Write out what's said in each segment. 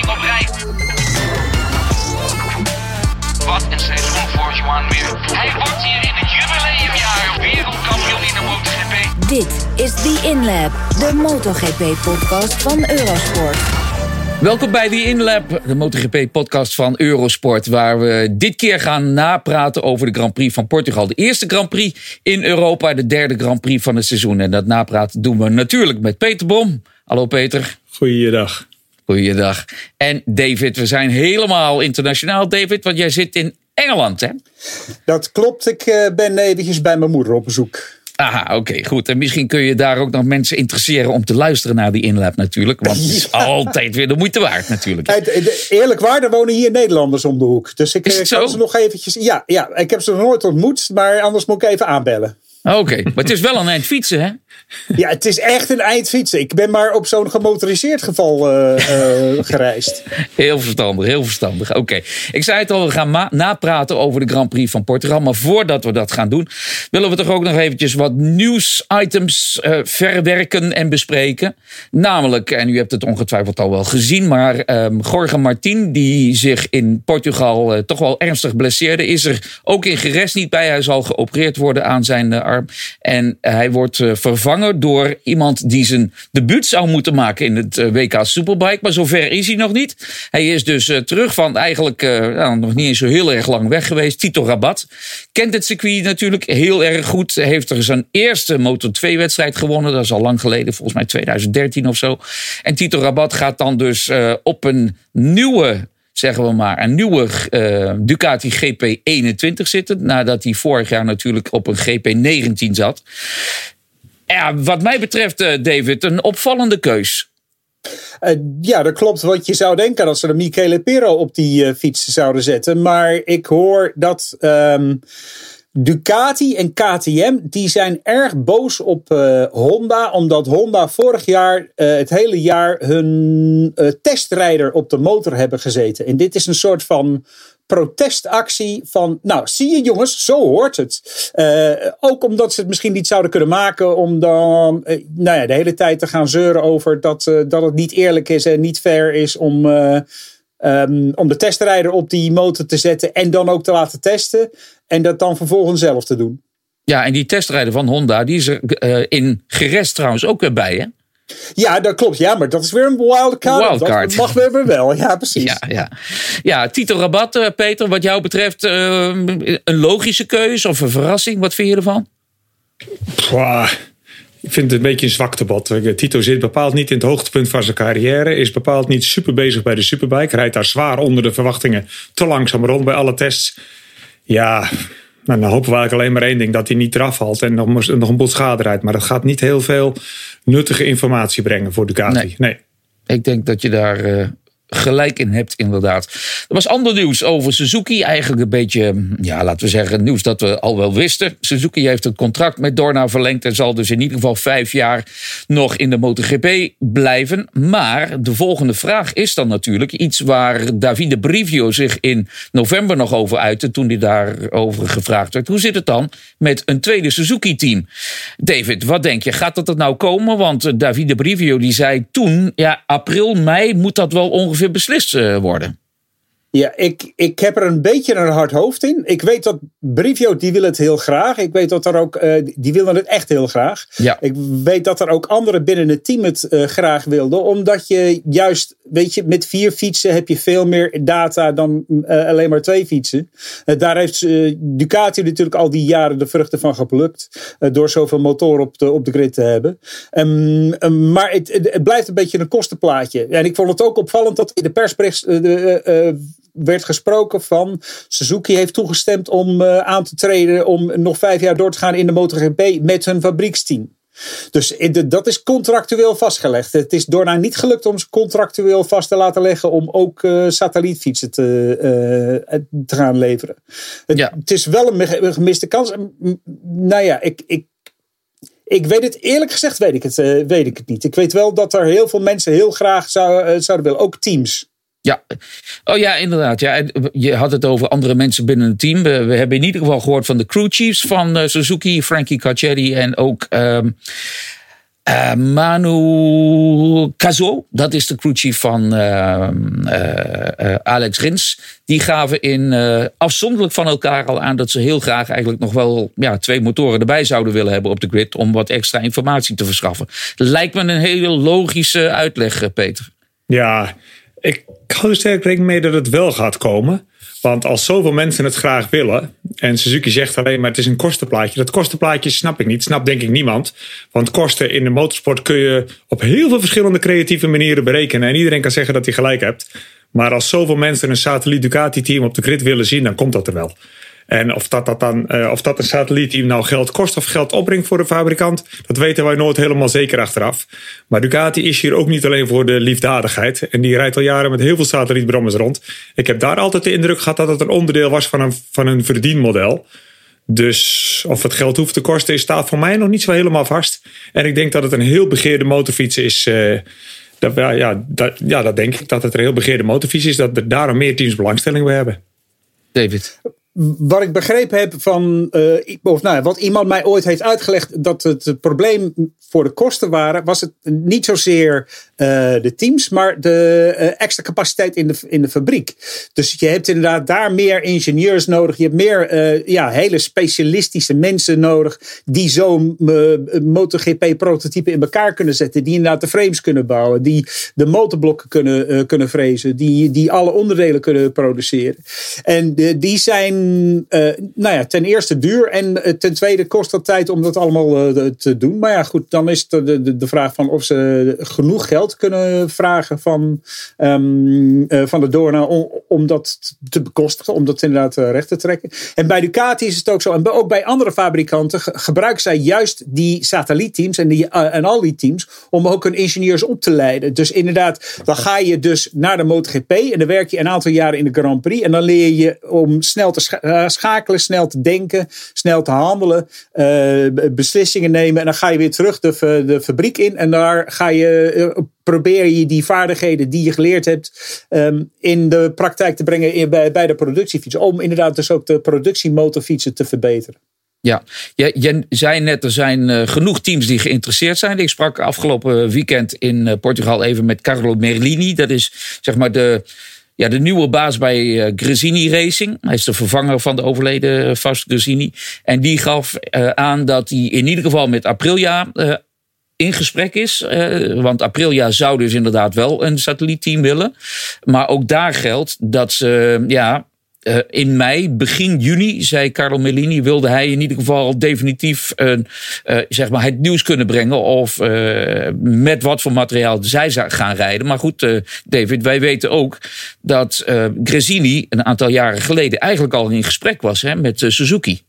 op rij. Wat een seizoen voor Johan Mir. Hij wordt hier in het jubileumjaar wereldkampioen in de MotoGP. Dit is The InLab, de MotoGP-podcast van Eurosport. Welkom bij The InLab, de MotoGP-podcast van Eurosport... waar we dit keer gaan napraten over de Grand Prix van Portugal. De eerste Grand Prix in Europa, de derde Grand Prix van het seizoen. En dat napraten doen we natuurlijk met Peter Bom. Hallo Peter. Goeiedag. Goeiedag. En David, we zijn helemaal internationaal, David, want jij zit in Engeland, hè? Dat klopt, ik eh, ben eventjes bij mijn moeder op bezoek. Aha, oké, goed. En misschien kun je daar ook nog mensen interesseren om te luisteren naar die inlab natuurlijk. Want het is Ja. altijd weer de moeite waard natuurlijk. Eerlijk waar, er wonen hier Nederlanders om de hoek. Dus ik eh, kan zo? ze nog eventjes... Ja, ja, ik heb ze nog nooit ontmoet, maar anders moet ik even aanbellen. Oké, maar het is wel een eind fietsen, hè? Ja, het is echt een eindfietsen. Ik ben maar op zo'n gemotoriseerd geval eh, eh, gereisd. Heel verstandig, heel verstandig. Oké, ik zei het al, we gaan napraten over de Grand Prix van Portugal. Maar voordat we dat gaan doen, willen we toch ook nog eventjes wat nieuwsitems eh verwerken en bespreken. Namelijk, en u hebt het ongetwijfeld al wel gezien, maar ehm Jorge Martin, die zich in Portugal toch wel ernstig blesseerde, is er ook in gerest niet bij. Hij zal geopereerd worden aan zijn arm. En hij wordt eh, door iemand die zijn debuut zou moeten maken in het eh, WK Superbike. Maar zover is hij nog niet. Hij is dus eh, terug van eigenlijk eh, nou, nog niet eens zo heel erg lang weg geweest. Tito Rabat kent het circuit natuurlijk heel erg goed. Heeft er zijn eerste Moto2-wedstrijd gewonnen. Dat is al lang geleden, volgens mij 2013 of zo. En Tito Rabat gaat dan dus op een nieuwe zeggen we maar, een nieuwe Ducati GP21 zitten. Nadat hij vorig jaar natuurlijk op een GP19 zat. Ja, wat mij betreft, eh, David, een opvallende keus. Eh, ja, dat klopt. Want je zou denken dat ze de Michele Pero op die eh, fiets zouden zetten. Maar ik hoor dat ehm, Ducati en KTM die zijn erg boos op eh, Honda. Omdat Honda vorig jaar eh, het hele jaar hun eh, testrijder op de motor hebben gezeten. En dit is een soort van protestactie van, nou zie je jongens, zo hoort het. Ook omdat ze het misschien niet zouden kunnen maken om dan nou ja, de hele tijd te gaan zeuren over dat, dat het niet eerlijk is en niet fair is om, eh, ehm, om de testrijder op die motor te zetten en dan ook te laten testen en dat dan vervolgens zelf te doen. Ja, en die testrijder van Honda, die is er eh, in gerest trouwens ook weer bij, hè? Ja, dat klopt. Ja, maar dat is weer een wildcard. Wildcard. Dat mag weer wel. Ja, precies. Ja, ja. ja Tito Rabat, eh, Peter, wat jou betreft eh, een logische keus of een verrassing. Wat vind je ervan? Ik vind het een beetje een zwak debat. Tito zit bepaald niet in het hoogtepunt van zijn carrière. Is bepaald niet super bezig bij de Superbike. Rijdt daar zwaar onder de verwachtingen. Te langzaam rond bij alle tests. Ja, nou, dan hopen we eigenlijk alleen maar één ding. Dat hij niet eraf valt en nog, nog een boel schade rijdt. Maar dat gaat niet heel veel nuttige informatie brengen voor Ducati. Nee. nee. Ik denk dat je daar eh, gelijk in hebt, inderdaad. Er was ander nieuws over Suzuki. Eigenlijk een beetje, ja, laten we zeggen, nieuws dat we al wel wisten. Suzuki heeft het contract met Dorna verlengd en zal dus in ieder geval vijf jaar nog in de MotoGP blijven. Maar de volgende vraag is dan natuurlijk iets waar Davide Brivio zich in november nog over uitte. Toen hij daarover gevraagd werd. Hoe zit het dan met een tweede Suzuki-team? David, wat denk je? Gaat dat er nou komen? Want Davide Brivio die zei toen, ja, april, mei moet dat wel ongeveer beslist eh, worden. Ja, ik, ik heb er een beetje een hard hoofd in. Ik weet dat Brivio, die wil het heel graag. Ik weet dat er ook, eh, die willen het echt heel graag. Ja. Ik weet dat er ook anderen binnen het team het eh, graag wilden. Omdat je juist, weet je, met vier fietsen heb je veel meer data dan eh, alleen maar twee fietsen. Daar heeft Ducati natuurlijk al die jaren de vruchten van geplukt. door zoveel motoren op de, op de grid te hebben. Ehm, maar het, blijft een beetje een kostenplaatje. En ik vond het ook opvallend dat in de persbericht de, werd gesproken van Suzuki heeft toegestemd om eh, aan te treden om nog vijf jaar door te gaan in de MotoGP met hun fabrieksteam. Dus de- dat is contractueel vastgelegd. Het is Dorna niet gelukt om ze contractueel vast te laten leggen om ook eh, satellietfietsen te, eh, te gaan leveren. Het, Ja. het is wel een gemiste kans. Nou ja, ik, ik, ik weet het eerlijk gezegd, weet ik het, eh, weet ik het niet. Ik weet wel dat er heel veel mensen heel graag zou, eh, zouden willen, ook teams. Ja, oh ja, inderdaad. Ja. Je had het over andere mensen binnen het team. We, hebben in ieder geval gehoord van de crew chiefs van eh, Suzuki, Frankie Cacciari en ook ehm, Uh, Manu Cazo, dat is de crewchief van uh, uh, Alex Rins. Die gaven in afzonderlijk van elkaar al aan dat ze heel graag eigenlijk nog wel ja, twee motoren erbij zouden willen hebben op de grid. Om wat extra informatie te verschaffen. Lijkt me een hele logische uitleg, Peter. Ja, ik hou er sterk rekening mee dat het wel gaat komen. Want als zoveel mensen het graag willen. En Suzuki zegt alleen maar het is een kostenplaatje. Dat kostenplaatje snap ik niet. Snap denk ik niemand. Want kosten in de motorsport kun je op heel veel verschillende creatieve manieren berekenen. En iedereen kan zeggen dat hij gelijk hebt. Maar als zoveel mensen een satelliet Ducati team op de grid willen zien, dan komt dat er wel. En of dat, dat, dan, uh, of dat een satellietteam nou geld kost of geld opbrengt voor de fabrikant, dat weten wij nooit helemaal zeker achteraf. Maar Ducati is hier ook niet alleen voor de liefdadigheid. En die rijdt al jaren met heel veel satellietbrommers rond. Ik heb daar altijd de indruk gehad dat het een onderdeel was van een, van een verdienmodel. Dus of het geld hoeft te kosten, staat voor mij nog niet zo helemaal vast. En ik denk dat het een heel begeerde motorfiets is. Uh, dat, ja, dat, ja, dat denk ik. Dat het een heel begeerde motorfiets is. Dat er daarom meer teams belangstelling bij hebben. David wat ik begrepen heb van, uh, of nou, wat iemand mij ooit heeft uitgelegd, dat het probleem voor de kosten waren, was het niet zozeer de teams, maar de uh, extra capaciteit in de, in de fabriek. Dus je hebt inderdaad daar meer ingenieurs nodig. Je hebt meer ja, hele specialistische mensen nodig die zo'n MotoGP-prototype in elkaar kunnen zetten. Die inderdaad de frames kunnen bouwen, die de motorblokken kunnen, kunnen frezen, die, die alle onderdelen kunnen produceren. En die zijn nou ja, ten eerste duur en eh, ten tweede kost dat tijd om dat allemaal te doen. Maar ja, goed, dan is de, de, de vraag van of ze genoeg geld kunnen vragen van, um, uh, van de Dorna om, om dat te bekostigen, om dat inderdaad recht te trekken. En bij Ducati is het ook zo, en ook bij andere fabrikanten gebruiken zij juist die satellietteams en, die, en al die teams om ook hun ingenieurs op te leiden. Dus inderdaad, dan ga je dus naar de MotoGP en dan werk je een aantal jaren in de Grand Prix en dan leer je om snel te eh, schakelen, snel te denken, snel te handelen, uh, beslissingen nemen. En dan ga je weer terug de, de fabriek in en daar ga je, probeer je die vaardigheden die je geleerd hebt um, in de praktijk te brengen bij, bij de productiefiets. Om inderdaad dus ook de productiemotorfietsen te verbeteren. Ja, je, je, zei net, er zijn uh, genoeg teams die geïnteresseerd zijn. Ik sprak afgelopen weekend in uh, Portugal even met Carlo Merlini. Dat is zeg maar de, ja, de nieuwe baas bij uh, Gresini Racing. Hij is de vervanger van de overleden Fausto Gresini. En die gaf aan dat hij in ieder geval met Aprilia in gesprek is. want Aprilia zou dus inderdaad wel een satellietteam willen. Maar ook daar geldt dat ze ja, uh, in mei, begin juni, zei Carlo Mellini, wilde hij in ieder geval definitief uh, zeg maar het nieuws kunnen brengen. Of met wat voor materiaal zij gaan rijden. Maar goed, David, wij weten ook dat Gresini een aantal jaren geleden eigenlijk al in gesprek was hè, met Suzuki.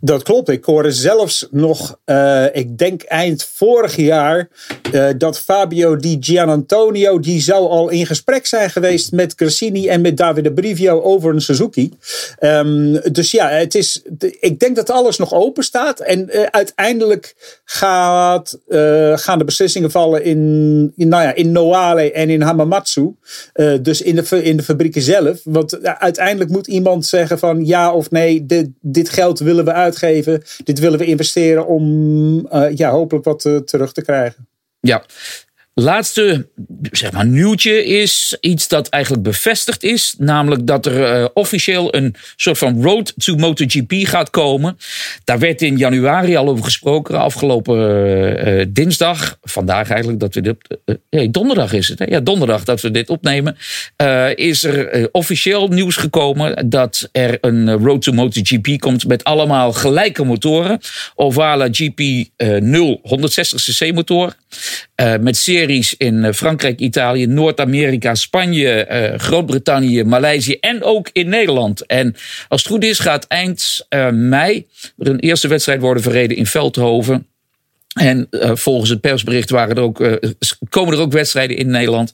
Dat klopt. Ik hoorde zelfs nog, uh, ik denk eind vorig jaar, uh, dat Fabio Di Gianantonio, die zou al in gesprek zijn geweest met Cassini en met Davide Brivio over een Suzuki. Um, dus ja, het is, ik denk dat alles nog open staat. En uh, uiteindelijk gaat, gaan de beslissingen vallen in, in, nou ja, in Noale en in Hamamatsu. dus in de, in de fabrieken zelf. Want uiteindelijk moet iemand zeggen van ja of nee, dit, dit geldt willen we uitgeven. Dit willen we investeren om uh, ja, hopelijk wat uh, terug te krijgen. Ja, Laatste zeg maar, nieuwtje is iets dat eigenlijk bevestigd is. Namelijk dat er uh, officieel een soort van road to MotoGP gaat komen. Daar werd in januari al over gesproken. Afgelopen uh, dinsdag. Vandaag eigenlijk dat we dit. Uh, donderdag is het. Hè? Ja, donderdag dat we dit opnemen. is er officieel nieuws gekomen dat er een road to MotoGP komt. Met allemaal gelijke motoren. Ovala GP 0 160cc motor. Met serie in eh, Frankrijk, Italië, Noord-Amerika, Spanje, eh, Groot-Brittannië, Maleisië en ook in Nederland. En als het goed is, gaat eind mei er een eerste wedstrijd worden verreden in Veldhoven. En volgens het persbericht waren er ook, komen er ook wedstrijden in Nederland.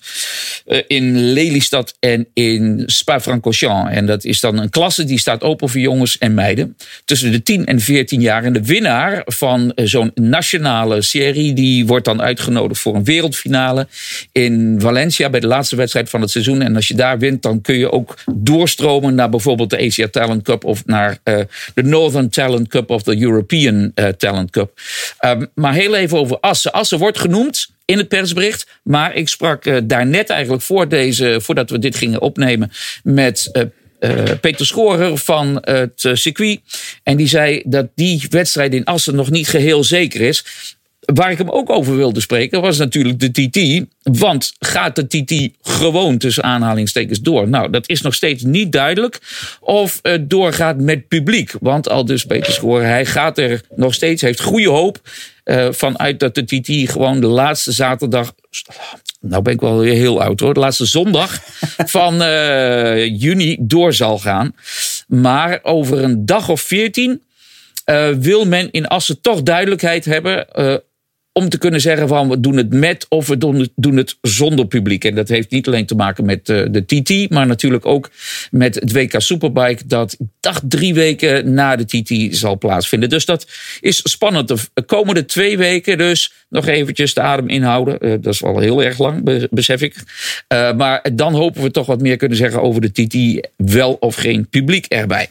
Eh, in Lelystad en in Spa-Francorchamps. En dat is dan een klasse die staat open voor jongens en meiden tussen de 10 en 14 jaar. En de winnaar van eh, zo'n nationale serie die wordt dan uitgenodigd voor een wereldfinale in Valencia bij de laatste wedstrijd van het seizoen. En als je daar wint, dan kun je ook doorstromen naar bijvoorbeeld de Asia Talent Cup of naar uh, de Northern Talent Cup of de European Talent Cup. Um, maar heel even over Assen. Assen wordt genoemd in het persbericht. Maar ik sprak uh, daarnet eigenlijk voor deze, voordat we dit gingen opnemen met uh, uh, Peter Schorer van het circuit. En die zei dat die wedstrijd in Assen nog niet geheel zeker is. Waar ik hem ook over wilde spreken was natuurlijk de TT. Want gaat de TT gewoon tussen aanhalingstekens door? Nou, dat is nog steeds niet duidelijk. Of het doorgaat met publiek. Want al dus Peter Schoor, hij gaat er nog steeds, heeft goede hoop. Uh, vanuit dat de TT gewoon de laatste zaterdag. Nou ben ik wel weer heel oud hoor. De laatste zondag van uh, juni door zal gaan. Maar over een dag of veertien. Uh, wil men in Assen toch duidelijkheid hebben uh, om te kunnen zeggen van we doen het met of we doen het, zonder publiek. En dat heeft niet alleen te maken met uh, de TT, maar natuurlijk ook met het WK Superbike dat dacht drie weken na de TT zal plaatsvinden. Dus dat is spannend. De komende twee weken dus nog eventjes de adem inhouden. Uh, dat is wel heel erg lang, besef ik. Uh, maar dan hopen we toch wat meer kunnen zeggen over de TT. Wel of geen publiek erbij.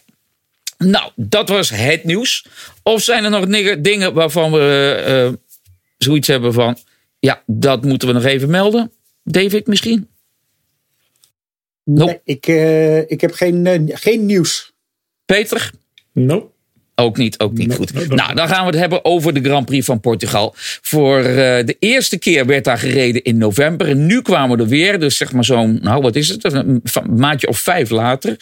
Nou, dat was het nieuws. Of zijn er nog dingen waarvan we zoiets hebben van, ja, dat moeten we nog even melden. David misschien? Nope. Nee, ik, uh, ik heb geen, uh, geen nieuws. Peter? Nope. Ook niet, ook niet. Goed. Nou, dan gaan we het hebben over de Grand Prix van Portugal. Voor uh, de eerste keer werd daar gereden in november. En nu kwamen we er weer. Dus zeg maar zo'n, nou wat is het? Een maandje of vijf later.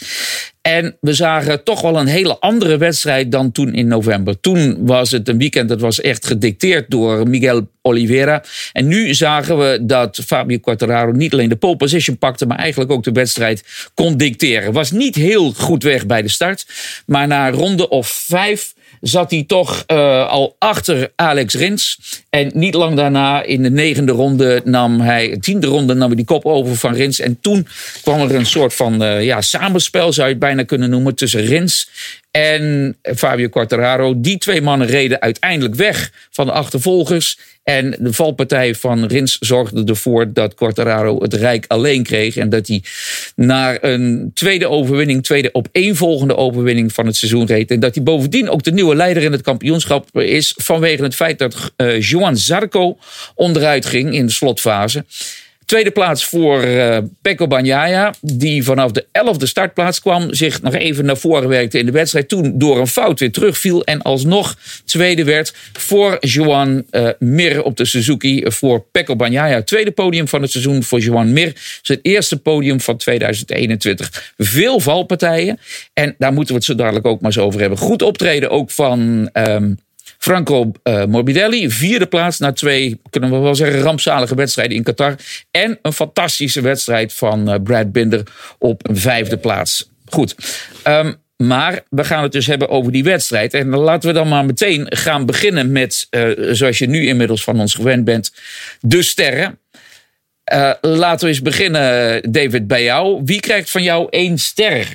En we zagen toch wel een hele andere wedstrijd dan toen in november. Toen was het een weekend dat was echt gedicteerd door Miguel Oliveira. En nu zagen we dat Fabio Quartararo niet alleen de pole position pakte, maar eigenlijk ook de wedstrijd kon dicteren. Was niet heel goed weg bij de start, maar na ronde of vijf zat hij toch uh, al achter Alex Rins. En niet lang daarna, in de negende ronde, nam hij, tiende ronde, nam hij die kop over van Rins. En toen kwam er een soort van uh, ja, samenspel, zou je het bijna kunnen noemen, tussen Rins en Fabio Quartararo. Die twee mannen reden uiteindelijk weg van de achtervolgers. En de valpartij van Rins zorgde ervoor dat Quartararo het Rijk alleen kreeg. En dat hij naar een tweede overwinning, tweede op één volgende overwinning van het seizoen reed. En dat hij bovendien ook de nieuwe leider in het kampioenschap is. Vanwege het feit dat uh, Joan Zarco onderuit ging in de slotfase. Tweede plaats voor uh, Pecco Bagnaia, die vanaf de elfde startplaats kwam, zich nog even naar voren werkte in de wedstrijd, toen door een fout weer terugviel en alsnog tweede werd voor Joan uh, Mir op de Suzuki voor Pecco Bagnaia. Tweede podium van het seizoen voor Joan Mir, zijn eerste podium van 2021. Veel valpartijen en daar moeten we het zo dadelijk ook maar eens over hebben. Goed optreden ook van... Um, Franco uh, Morbidelli, vierde plaats na twee, kunnen we wel zeggen, rampzalige wedstrijden in Qatar. En een fantastische wedstrijd van uh, Brad Binder op een vijfde plaats. Goed. Um, maar we gaan het dus hebben over die wedstrijd. En laten we dan maar meteen gaan beginnen met, uh, zoals je nu inmiddels van ons gewend bent, de sterren. Laten we eens beginnen, David, bij jou. Wie krijgt van jou één ster?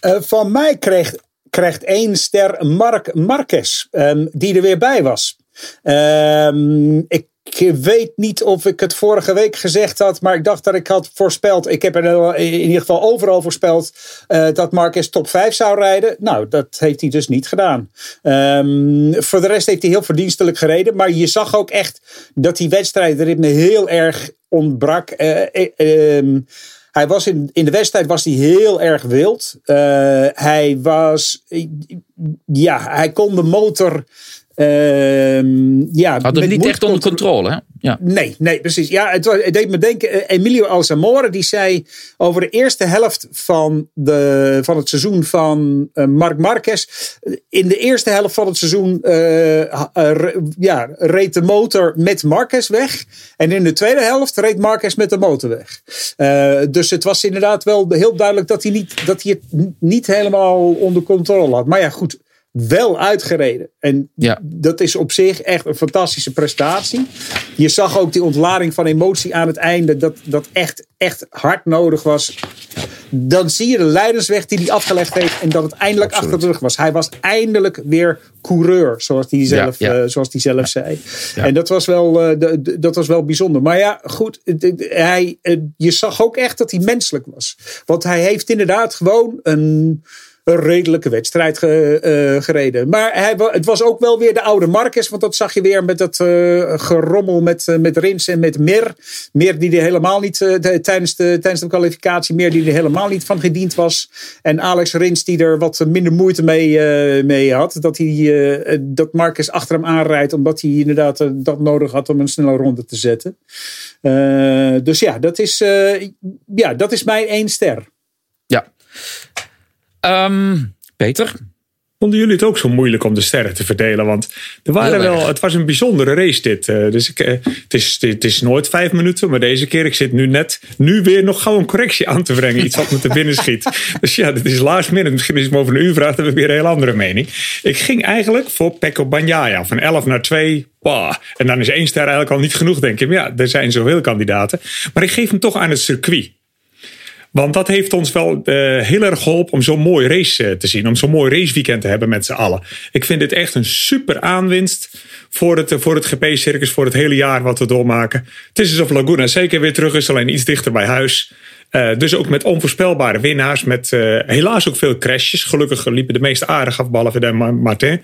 Van mij kreeg krijgt één ster Mark Marquez, um, die er weer bij was. Um, ik weet niet of ik het vorige week gezegd had, maar ik dacht dat ik had voorspeld. Ik heb er in ieder geval overal voorspeld uh, dat Marquez top 5 zou rijden. Nou, dat heeft hij dus niet gedaan. Um, voor de rest heeft hij heel verdienstelijk gereden, maar je zag ook echt dat die wedstrijdritme heel erg ontbrak. Uh, hij was in, in de wedstrijd was hij heel erg wild. Uh, hij was, ja, hij kon de motor Uh, ja, Had het niet echt onder controle, hè? Ja. Nee, nee, precies. Ja, het, deed me denken. Emilio Alzamora die zei over de eerste helft van, de, van het seizoen van uh, Marc Marquez. In de eerste helft van het seizoen uh, ja, reed de motor met Marquez weg. En in de tweede helft reed Marquez met de motor weg. dus het was inderdaad wel heel duidelijk dat hij, niet, dat hij het niet helemaal onder controle had. Maar ja, goed wel uitgereden. En Ja. dat is op zich echt een fantastische prestatie. Je zag ook die ontlading van emotie aan het einde. Dat, dat echt, echt hard nodig was. Dan zie je de leidensweg die hij afgelegd heeft. En dat het eindelijk achter de rug was. Hij was eindelijk weer coureur. Zoals hij zelf, Ja, ja. eh, zoals hij zelf zei. En dat was, wel, eh, de- de- dat was wel bijzonder. Maar ja, goed. Hij, eh, je zag ook echt dat hij menselijk was. Want hij heeft inderdaad gewoon een een redelijke wedstrijd eh, gereden. Maar hij, het was ook wel weer de oude Marcus. Want dat zag je weer met dat eh, gerommel met, eh, met Rins en met Mir. Mir die er helemaal niet de- tijdens, de, tijdens de kwalificatie. Meer die er helemaal niet van gediend was. En Alex Rins die er wat minder moeite mee, mee had. Dat, hij, dat Marcus achter hem aanrijdt. Omdat hij inderdaad dat nodig had om een snelle ronde te zetten. Dus ja, dat is, ja, dat is mijn één ster. Ja. Ehm, Peter? Vonden jullie het ook zo moeilijk om de sterren te verdelen? Want er waren wel, het was een bijzondere race dit. Eh, dus ik, eh, het, is, het is nooit vijf minuten, maar deze keer, ik zit nu net, nu weer nog gauw een correctie aan te brengen. Iets wat me te binnen schiet. Dus ja, dit is last minute. Misschien als je me over een uur vraagt, heb ik weer een heel andere mening. Ik ging eigenlijk voor Pecco Bagnaia. Van 11 naar 2. Bah. En dan is één ster eigenlijk al niet genoeg, denk ik. Maar ja, er zijn zoveel kandidaten. Maar ik geef hem toch aan het circuit. Want dat heeft ons wel eh, heel erg geholpen om zo'n mooi race eh, te zien. Om zo'n mooi raceweekend te hebben met z'n allen. Ik vind dit echt een super aanwinst voor het, voor het GP-circus. Voor het hele jaar wat we doormaken. Het is alsof Laguna zeker weer terug is. Alleen iets dichter bij huis. Eh, dus ook met onvoorspelbare winnaars. Met eh, helaas ook veel crashes. Gelukkig liepen de meeste aardig af, behalve de Ma- Martin.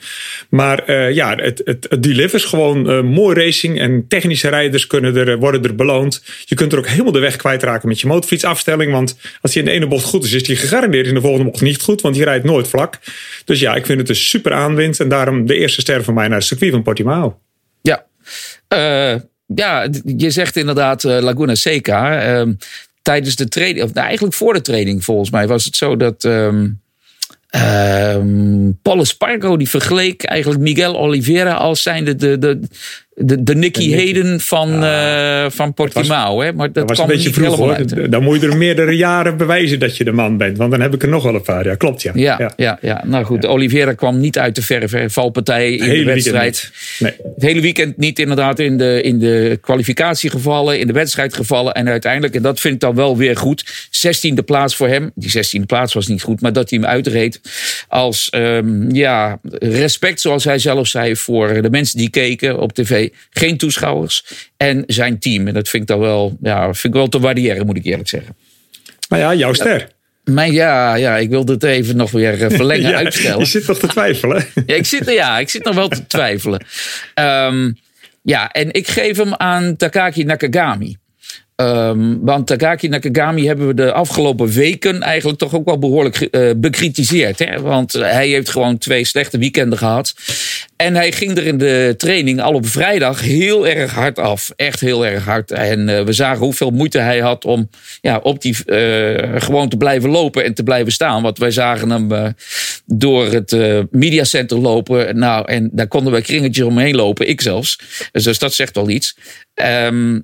Maar eh, ja, het, het, het delivers gewoon mooi racing. En technische rijders kunnen er, worden er beloond. Je kunt er ook helemaal de weg kwijtraken met je motorfietsafstelling. Want als die in de ene bocht goed is, is die gegarandeerd in de volgende bocht niet goed. Want die rijdt nooit vlak. Dus ja, ik vind het een super aanwinst. En daarom de eerste ster van mij naar het circuit van Portimao. Ja. Ja, je zegt inderdaad Laguna Seca. Ehm, tijdens de training, of nou, eigenlijk voor de training volgens mij, was het zo dat. ehm ehm, Paul Espargo die vergeleek eigenlijk Miguel Oliveira als zijnde de, de, de, de Nicky Hayden van, eh, van Portimao. hè? Maar dat, Dat was een beetje vroeg hoor. uit. Dan moet je er meerdere jaren bewijzen dat je de man bent. Want dan heb ik er nog wel een paar. Ja, klopt ja. Ja, ja. Ja, nou goed. Oliveira kwam niet uit de verf. hè. Valpartij in de wedstrijd. Nee. Het hele weekend niet inderdaad in de, in de kwalificatie gevallen, in de wedstrijd gevallen. En uiteindelijk, en dat vind ik dan wel weer goed, 16e plaats voor hem. Die 16e plaats was niet goed, maar dat hij hem uitreed. Als ehm, ja, respect, zoals hij zelf zei, voor de mensen die keken op tv. Geen toeschouwers. En zijn team. En dat vind ik dan wel, ja, vind ik wel te waarderen, moet ik eerlijk zeggen. Maar ja, jouw ster. Maar ja, ja ik wilde het even nog weer eh, verlengen, Ja, uitstellen. Je zit toch te twijfelen. Ja, ik zit, ja, ik zit nog wel te twijfelen. Ehm, ja, en ik geef hem aan Takaki Nakagami. Ehm, want Takaki Nakagami hebben we de afgelopen weken eigenlijk toch ook wel behoorlijk eh, bekritiseerd. Hè? Want hij heeft gewoon twee slechte weekenden gehad. En hij ging er in de training al op vrijdag heel erg hard af. Echt heel erg hard. En eh, we zagen hoeveel moeite hij had om ja, op die eh, gewoon te blijven lopen en te blijven staan. Want wij zagen hem eh, door het mediacenter lopen. Nou, en daar konden we kringetjes omheen lopen. Ik zelfs. Dus dat zegt wel iets. Ehm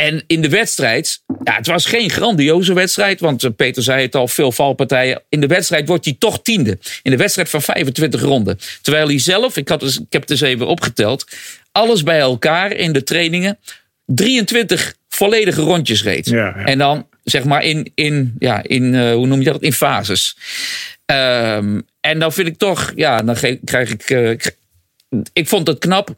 en in de wedstrijd, ja, het was geen grandioze wedstrijd, want eh, Peter zei het al, veel valpartijen. In de wedstrijd wordt hij toch tiende. In de wedstrijd van 25 ronden. Terwijl hij zelf, ik, had dus, ik heb het dus even opgeteld, alles bij elkaar in de trainingen 23 volledige rondjes reed. Ja, ja. En dan zeg maar in, in, ja, in eh, hoe noem je dat, in fases. Ehm, en dan vind ik toch, ja, dan krijg ik, eh, ik vond het knap.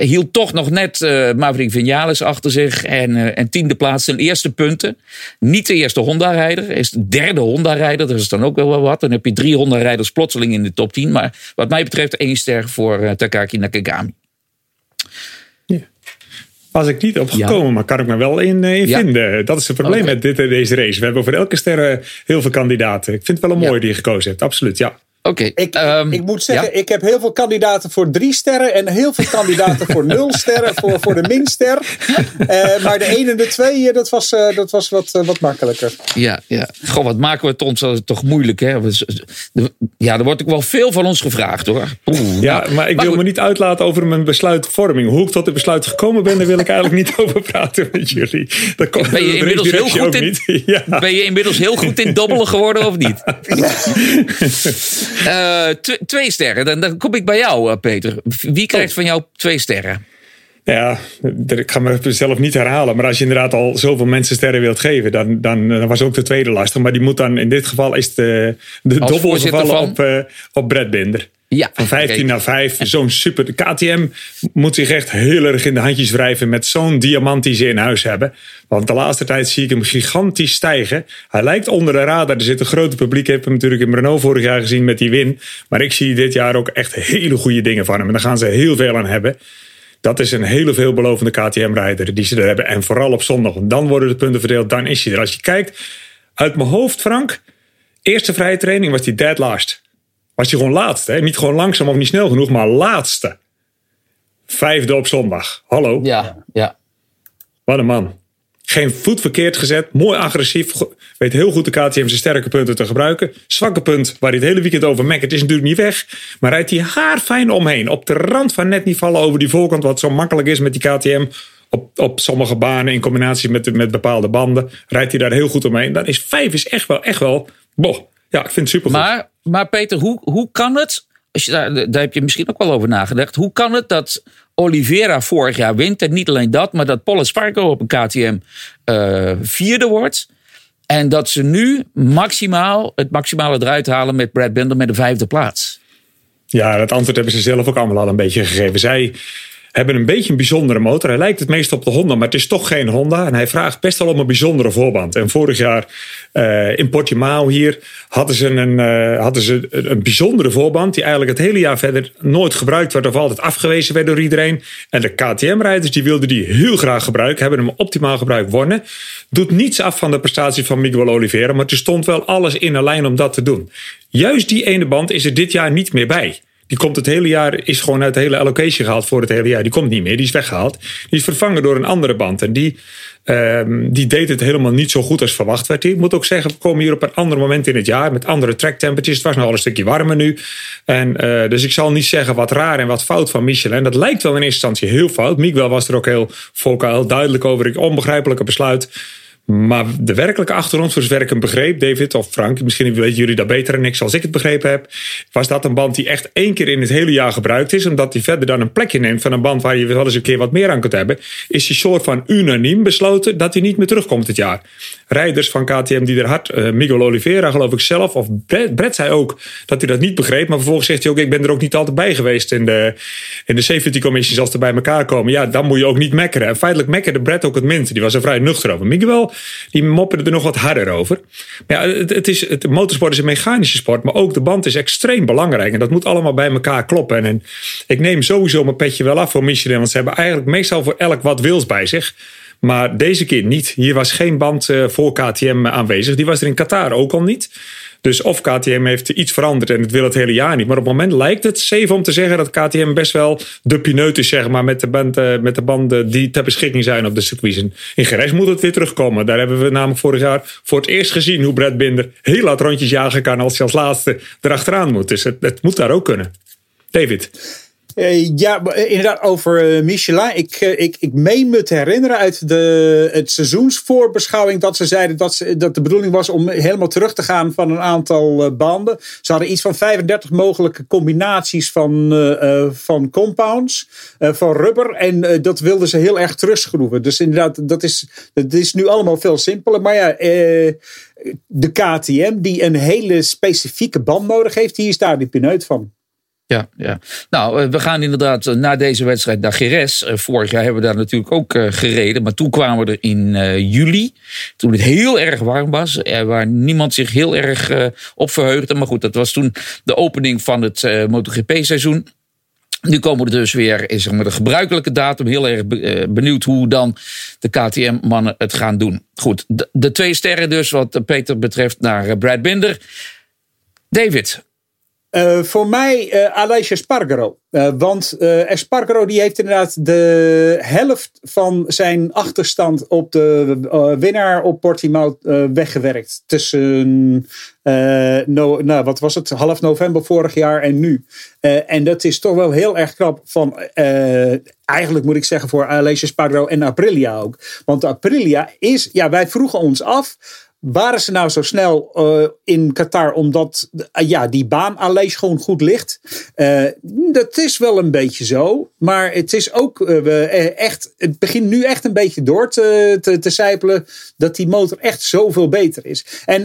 Hield toch nog net eh Maverick Vinales achter zich. En, eh, en tiende plaats zijn eerste punten. Niet de eerste Honda-rijder. Hij is de derde Honda-rijder. Dat is dan ook wel wat. Dan heb je drie Honda-rijders plotseling in de top 10. Maar wat mij betreft één ster voor eh, Takaki Nakagami. Was ik niet opgekomen, maar kan ik me wel in, in Ja. vinden. Dat is het probleem met dit, deze race. We hebben voor elke ster heel veel kandidaten. Ik vind het wel een Ja. mooie die je gekozen hebt. Absoluut, ja. Oké. Ik, ehm, ik moet zeggen, ja? ik heb heel veel kandidaten voor drie sterren en heel veel kandidaten voor nul sterren, voor, voor de minster. Eh, maar de één en de twee, eh, dat was, eh, dat was wat, wat makkelijker. Ja, ja. Goh, wat maken we het ons toch moeilijk, hè? Ja, er wordt ook wel veel van ons gevraagd, hoor. Oeh, Ja, nou, maar ik wil goed. me niet uitlaten over mijn besluitvorming. Hoe ik tot het besluit gekomen ben, daar wil ik eigenlijk niet over praten met jullie. Dat komt Ben je de inmiddels heel goed in. Ja. ben je inmiddels heel goed in dobbelen geworden of niet? Tw- twee sterren. Dan, dan kom ik bij jou, eh, Peter. Wie krijgt van jou twee sterren? Ja, ik ga me zelf niet herhalen. Maar als je inderdaad al zoveel mensen sterren wilt geven, dan, dan, dan was ook de tweede lastig. Maar die moet dan, in dit geval is de, de dobbel gevallen van? op, eh, op Brett Binder. Ja, Van 15 kijk. naar 5. Zo'n super. De KTM moet zich echt heel erg in de handjes wrijven met zo'n diamant die ze in huis hebben. Want de laatste tijd zie ik hem gigantisch stijgen. Hij lijkt onder de radar. Er zit een groot publiek. Ik heb hem natuurlijk in Renault vorig jaar gezien met die win. Maar ik zie dit jaar ook echt hele goede dingen van hem. En daar gaan ze heel veel aan hebben. Dat is een hele veelbelovende KTM-rijder die ze er hebben. En vooral op zondag. Want dan worden de punten verdeeld. Dan is hij er. Als je kijkt uit mijn hoofd, Frank. Eerste vrije training was hij dead last. Was hij gewoon laatste. Hè? Niet gewoon langzaam of niet snel genoeg, maar laatste. Vijfde op zondag. Hallo. Ja, ja. Wat een man. Geen voet verkeerd gezet. Mooi agressief. Weet heel goed de KTM zijn sterke punten te gebruiken. Zwakke punt waar hij het hele weekend over mekkert is natuurlijk niet weg. Maar rijdt hij haarfijn omheen. Op de rand van net niet vallen over die voorkant. Wat zo makkelijk is met die KTM. Op, op sommige banen in combinatie met, met bepaalde banden. Rijdt hij daar heel goed omheen. Dan is vijf is echt wel, echt wel. Boh. Ja, ik vind het super goed. Maar, maar Peter, hoe, hoe kan het? Als je daar, daar heb je misschien ook wel over nagedacht. Hoe kan het dat Oliveira vorig jaar wint? En niet alleen dat, maar dat Paul Spargo op een KTM eh, vierde wordt. En dat ze nu maximaal het maximale eruit halen met Brad Binder met de vijfde plaats. Ja, dat antwoord hebben ze zelf ook allemaal al een beetje gegeven. Zij hebben een beetje een bijzondere motor. Hij lijkt het meest op de Honda, maar het is toch geen Honda. En hij vraagt best wel om een bijzondere voorband. En vorig jaar eh, in Portimao hier hadden ze, een, eh, hadden ze bijzondere voorband... die eigenlijk het hele jaar verder nooit gebruikt werd... of altijd afgewezen werd door iedereen. En de KTM-rijders die wilden die heel graag gebruiken... hebben hem optimaal gebruikt wonnen. Doet niets af van de prestatie van Miguel Oliveira... maar er stond wel alles in een lijn om dat te doen. Juist die ene band is er dit jaar niet meer bij... Die komt het hele jaar, is gewoon uit de hele allocation gehaald voor het hele jaar. Die komt niet meer, die is weggehaald. Die is vervangen door een andere band. En die, ehm, die deed het helemaal niet zo goed als verwacht werd. Ik moet ook zeggen, we komen hier op een ander moment in het jaar. Met andere track temperatures. Het was nog wel een stukje warmer nu. En, eh, dus ik zal niet zeggen wat raar en wat fout van Michelin. Dat lijkt wel in eerste instantie heel fout. Miguel was er ook heel vocaal, heel duidelijk over. Ik onbegrijpelijke besluit. Maar de werkelijke achtergrond, voor zover ik hem begreep, David of Frank, misschien weten jullie dat beter dan ik, zoals ik het begrepen heb, was dat een band die echt één keer in het hele jaar gebruikt is. Omdat die verder dan een plekje neemt van een band waar je wel eens een keer wat meer aan kunt hebben, is die soort van unaniem besloten dat hij niet meer terugkomt dit jaar. Rijders van KTM die er hard, eh, Miguel Oliveira geloof ik zelf, of Brett, Brett zei ook dat hij dat niet begreep. Maar vervolgens zegt hij ook, ik ben er ook niet altijd bij geweest in de, in de safety commissions als ze bij elkaar komen. Ja, dan moet je ook niet mekkeren. En feitelijk mekkerde Brett ook het minste. Die was er vrij nuchter over. Miguel, die mopperde er nog wat harder over. Ja, het, het is, het, motorsport is een mechanische sport, maar ook de band is extreem belangrijk. En dat moet allemaal bij elkaar kloppen. En, en ik neem sowieso mijn petje wel af voor Michelin, want ze hebben eigenlijk meestal voor elk wat wils bij zich. Maar deze keer niet. Hier was geen band eh, voor KTM aanwezig. Die was er in Qatar ook al niet. Dus of KTM heeft iets veranderd en het wil het hele jaar niet. Maar op het moment lijkt het safe om te zeggen dat KTM best wel de pineut is, zeg maar, met de, band, eh, met de banden die ter beschikking zijn op de circuits. En in Geres moet het weer terugkomen. Daar hebben we namelijk vorig jaar voor het eerst gezien hoe Brad Binder heel laat rondjes jagen kan als hij als laatste erachteraan moet. Dus het, het moet daar ook kunnen. David. Eh, ja, eh, inderdaad, over eh, Michelin. Ik, ik, ik meen me te herinneren uit de, het seizoensvoorbeschouwing dat ze zeiden dat, ze, dat de bedoeling was om helemaal terug te gaan van een aantal banden. Ze hadden iets van 35 mogelijke combinaties van, van compounds, van rubber. En dat wilden ze heel erg terugschroeven. Dus inderdaad, dat is, dat is nu allemaal veel simpeler. Maar ja, de KTM, die een hele specifieke band nodig heeft, die is daar die pineut van. Ja, ja. Nou, eh, we gaan inderdaad eh, na deze wedstrijd naar Geres. Eh, Vorig jaar hebben we daar natuurlijk ook gereden. Maar toen kwamen we er in juli. Toen het heel erg warm was. Waar niemand zich heel erg op verheugde. Maar goed, dat was toen de opening van het MotoGP-seizoen. Nu komen we dus weer in zeg maar, de gebruikelijke datum. Heel erg be- benieuwd hoe dan de KTM-mannen het gaan doen. Goed, de, twee sterren dus wat Peter betreft naar Brad Binder. David, Eh, voor mij eh Aleix Espargaro. Eh, want eh Espargaro die heeft inderdaad de helft van zijn achterstand op de winnaar op Portimao weggewerkt. Tussen, no, nou, wat was het, half november vorig jaar en nu. En dat is toch wel heel erg knap van, eigenlijk moet ik zeggen voor Aleix Espargaro en Aprilia ook. Want Aprilia is, ja wij vroegen ons af... waren ze nou zo snel uh, in Qatar omdat uh, ja, die baan alleen gewoon goed ligt? Uh, dat is wel een beetje zo. Maar het is ook echt, het begint nu echt een beetje door te, te, te zijpelen dat die motor echt zoveel beter is. En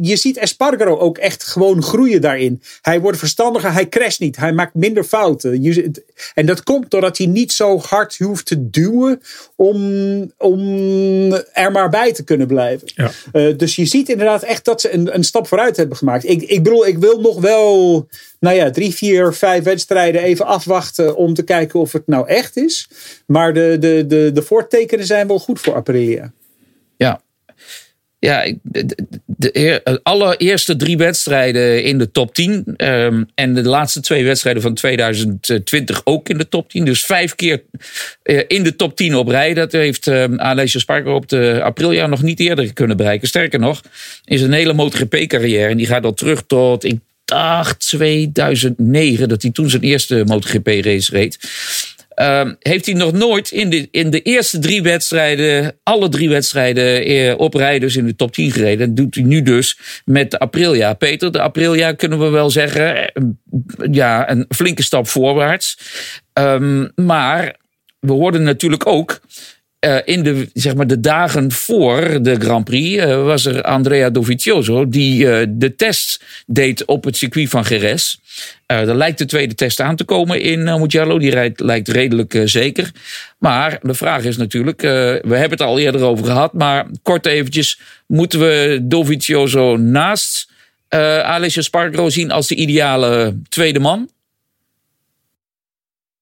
je ziet Espargaro ook echt gewoon groeien daarin. Hij wordt verstandiger, hij crasht niet, hij maakt minder fouten. Je, en dat komt doordat hij niet zo hard hoeft te duwen om, om er maar bij te kunnen blijven. Ja. Uh, dus je ziet inderdaad echt dat ze een, een stap vooruit hebben gemaakt. Ik, ik bedoel, ik wil nog wel, nou ja, drie, vier, vijf wedstrijden even afwachten om te kijken of het nou echt is. Maar de, de, de, de voortekenen zijn wel goed voor Aprilia. Ja, ja, de, de, allereerste drie wedstrijden in de top 10. Um, en de laatste twee wedstrijden van 2020 ook in de top 10. Dus vijf keer uh, in de top 10 op rij. Dat heeft um, Alessio Sparker op de Aprilia nog niet eerder kunnen bereiken. Sterker nog, is een hele MotoGP-carrière. En die gaat al terug tot, ik dacht 2009, dat hij toen zijn eerste MotoGP-race reed. Uh, heeft hij nog nooit in de, in de eerste drie wedstrijden, alle drie wedstrijden eh, op rij dus in de top 10 gereden. Dat doet hij nu dus met de Aprilia. Peter, de Aprilia kunnen we wel zeggen, eh, ja, een flinke stap voorwaarts. Um, maar we hoorden natuurlijk ook uh, in de, zeg maar, de dagen voor de Grand Prix uh, was er Andrea Dovizioso die uh, de test deed op het circuit van Jerez. er lijkt de tweede test aan te komen in Mugello. Die rijdt, lijkt redelijk zeker. Maar de vraag is natuurlijk, we hebben het al eerder over gehad, maar kort eventjes, moeten we Dovizioso naast Alessio Spargaro zien als de ideale tweede man?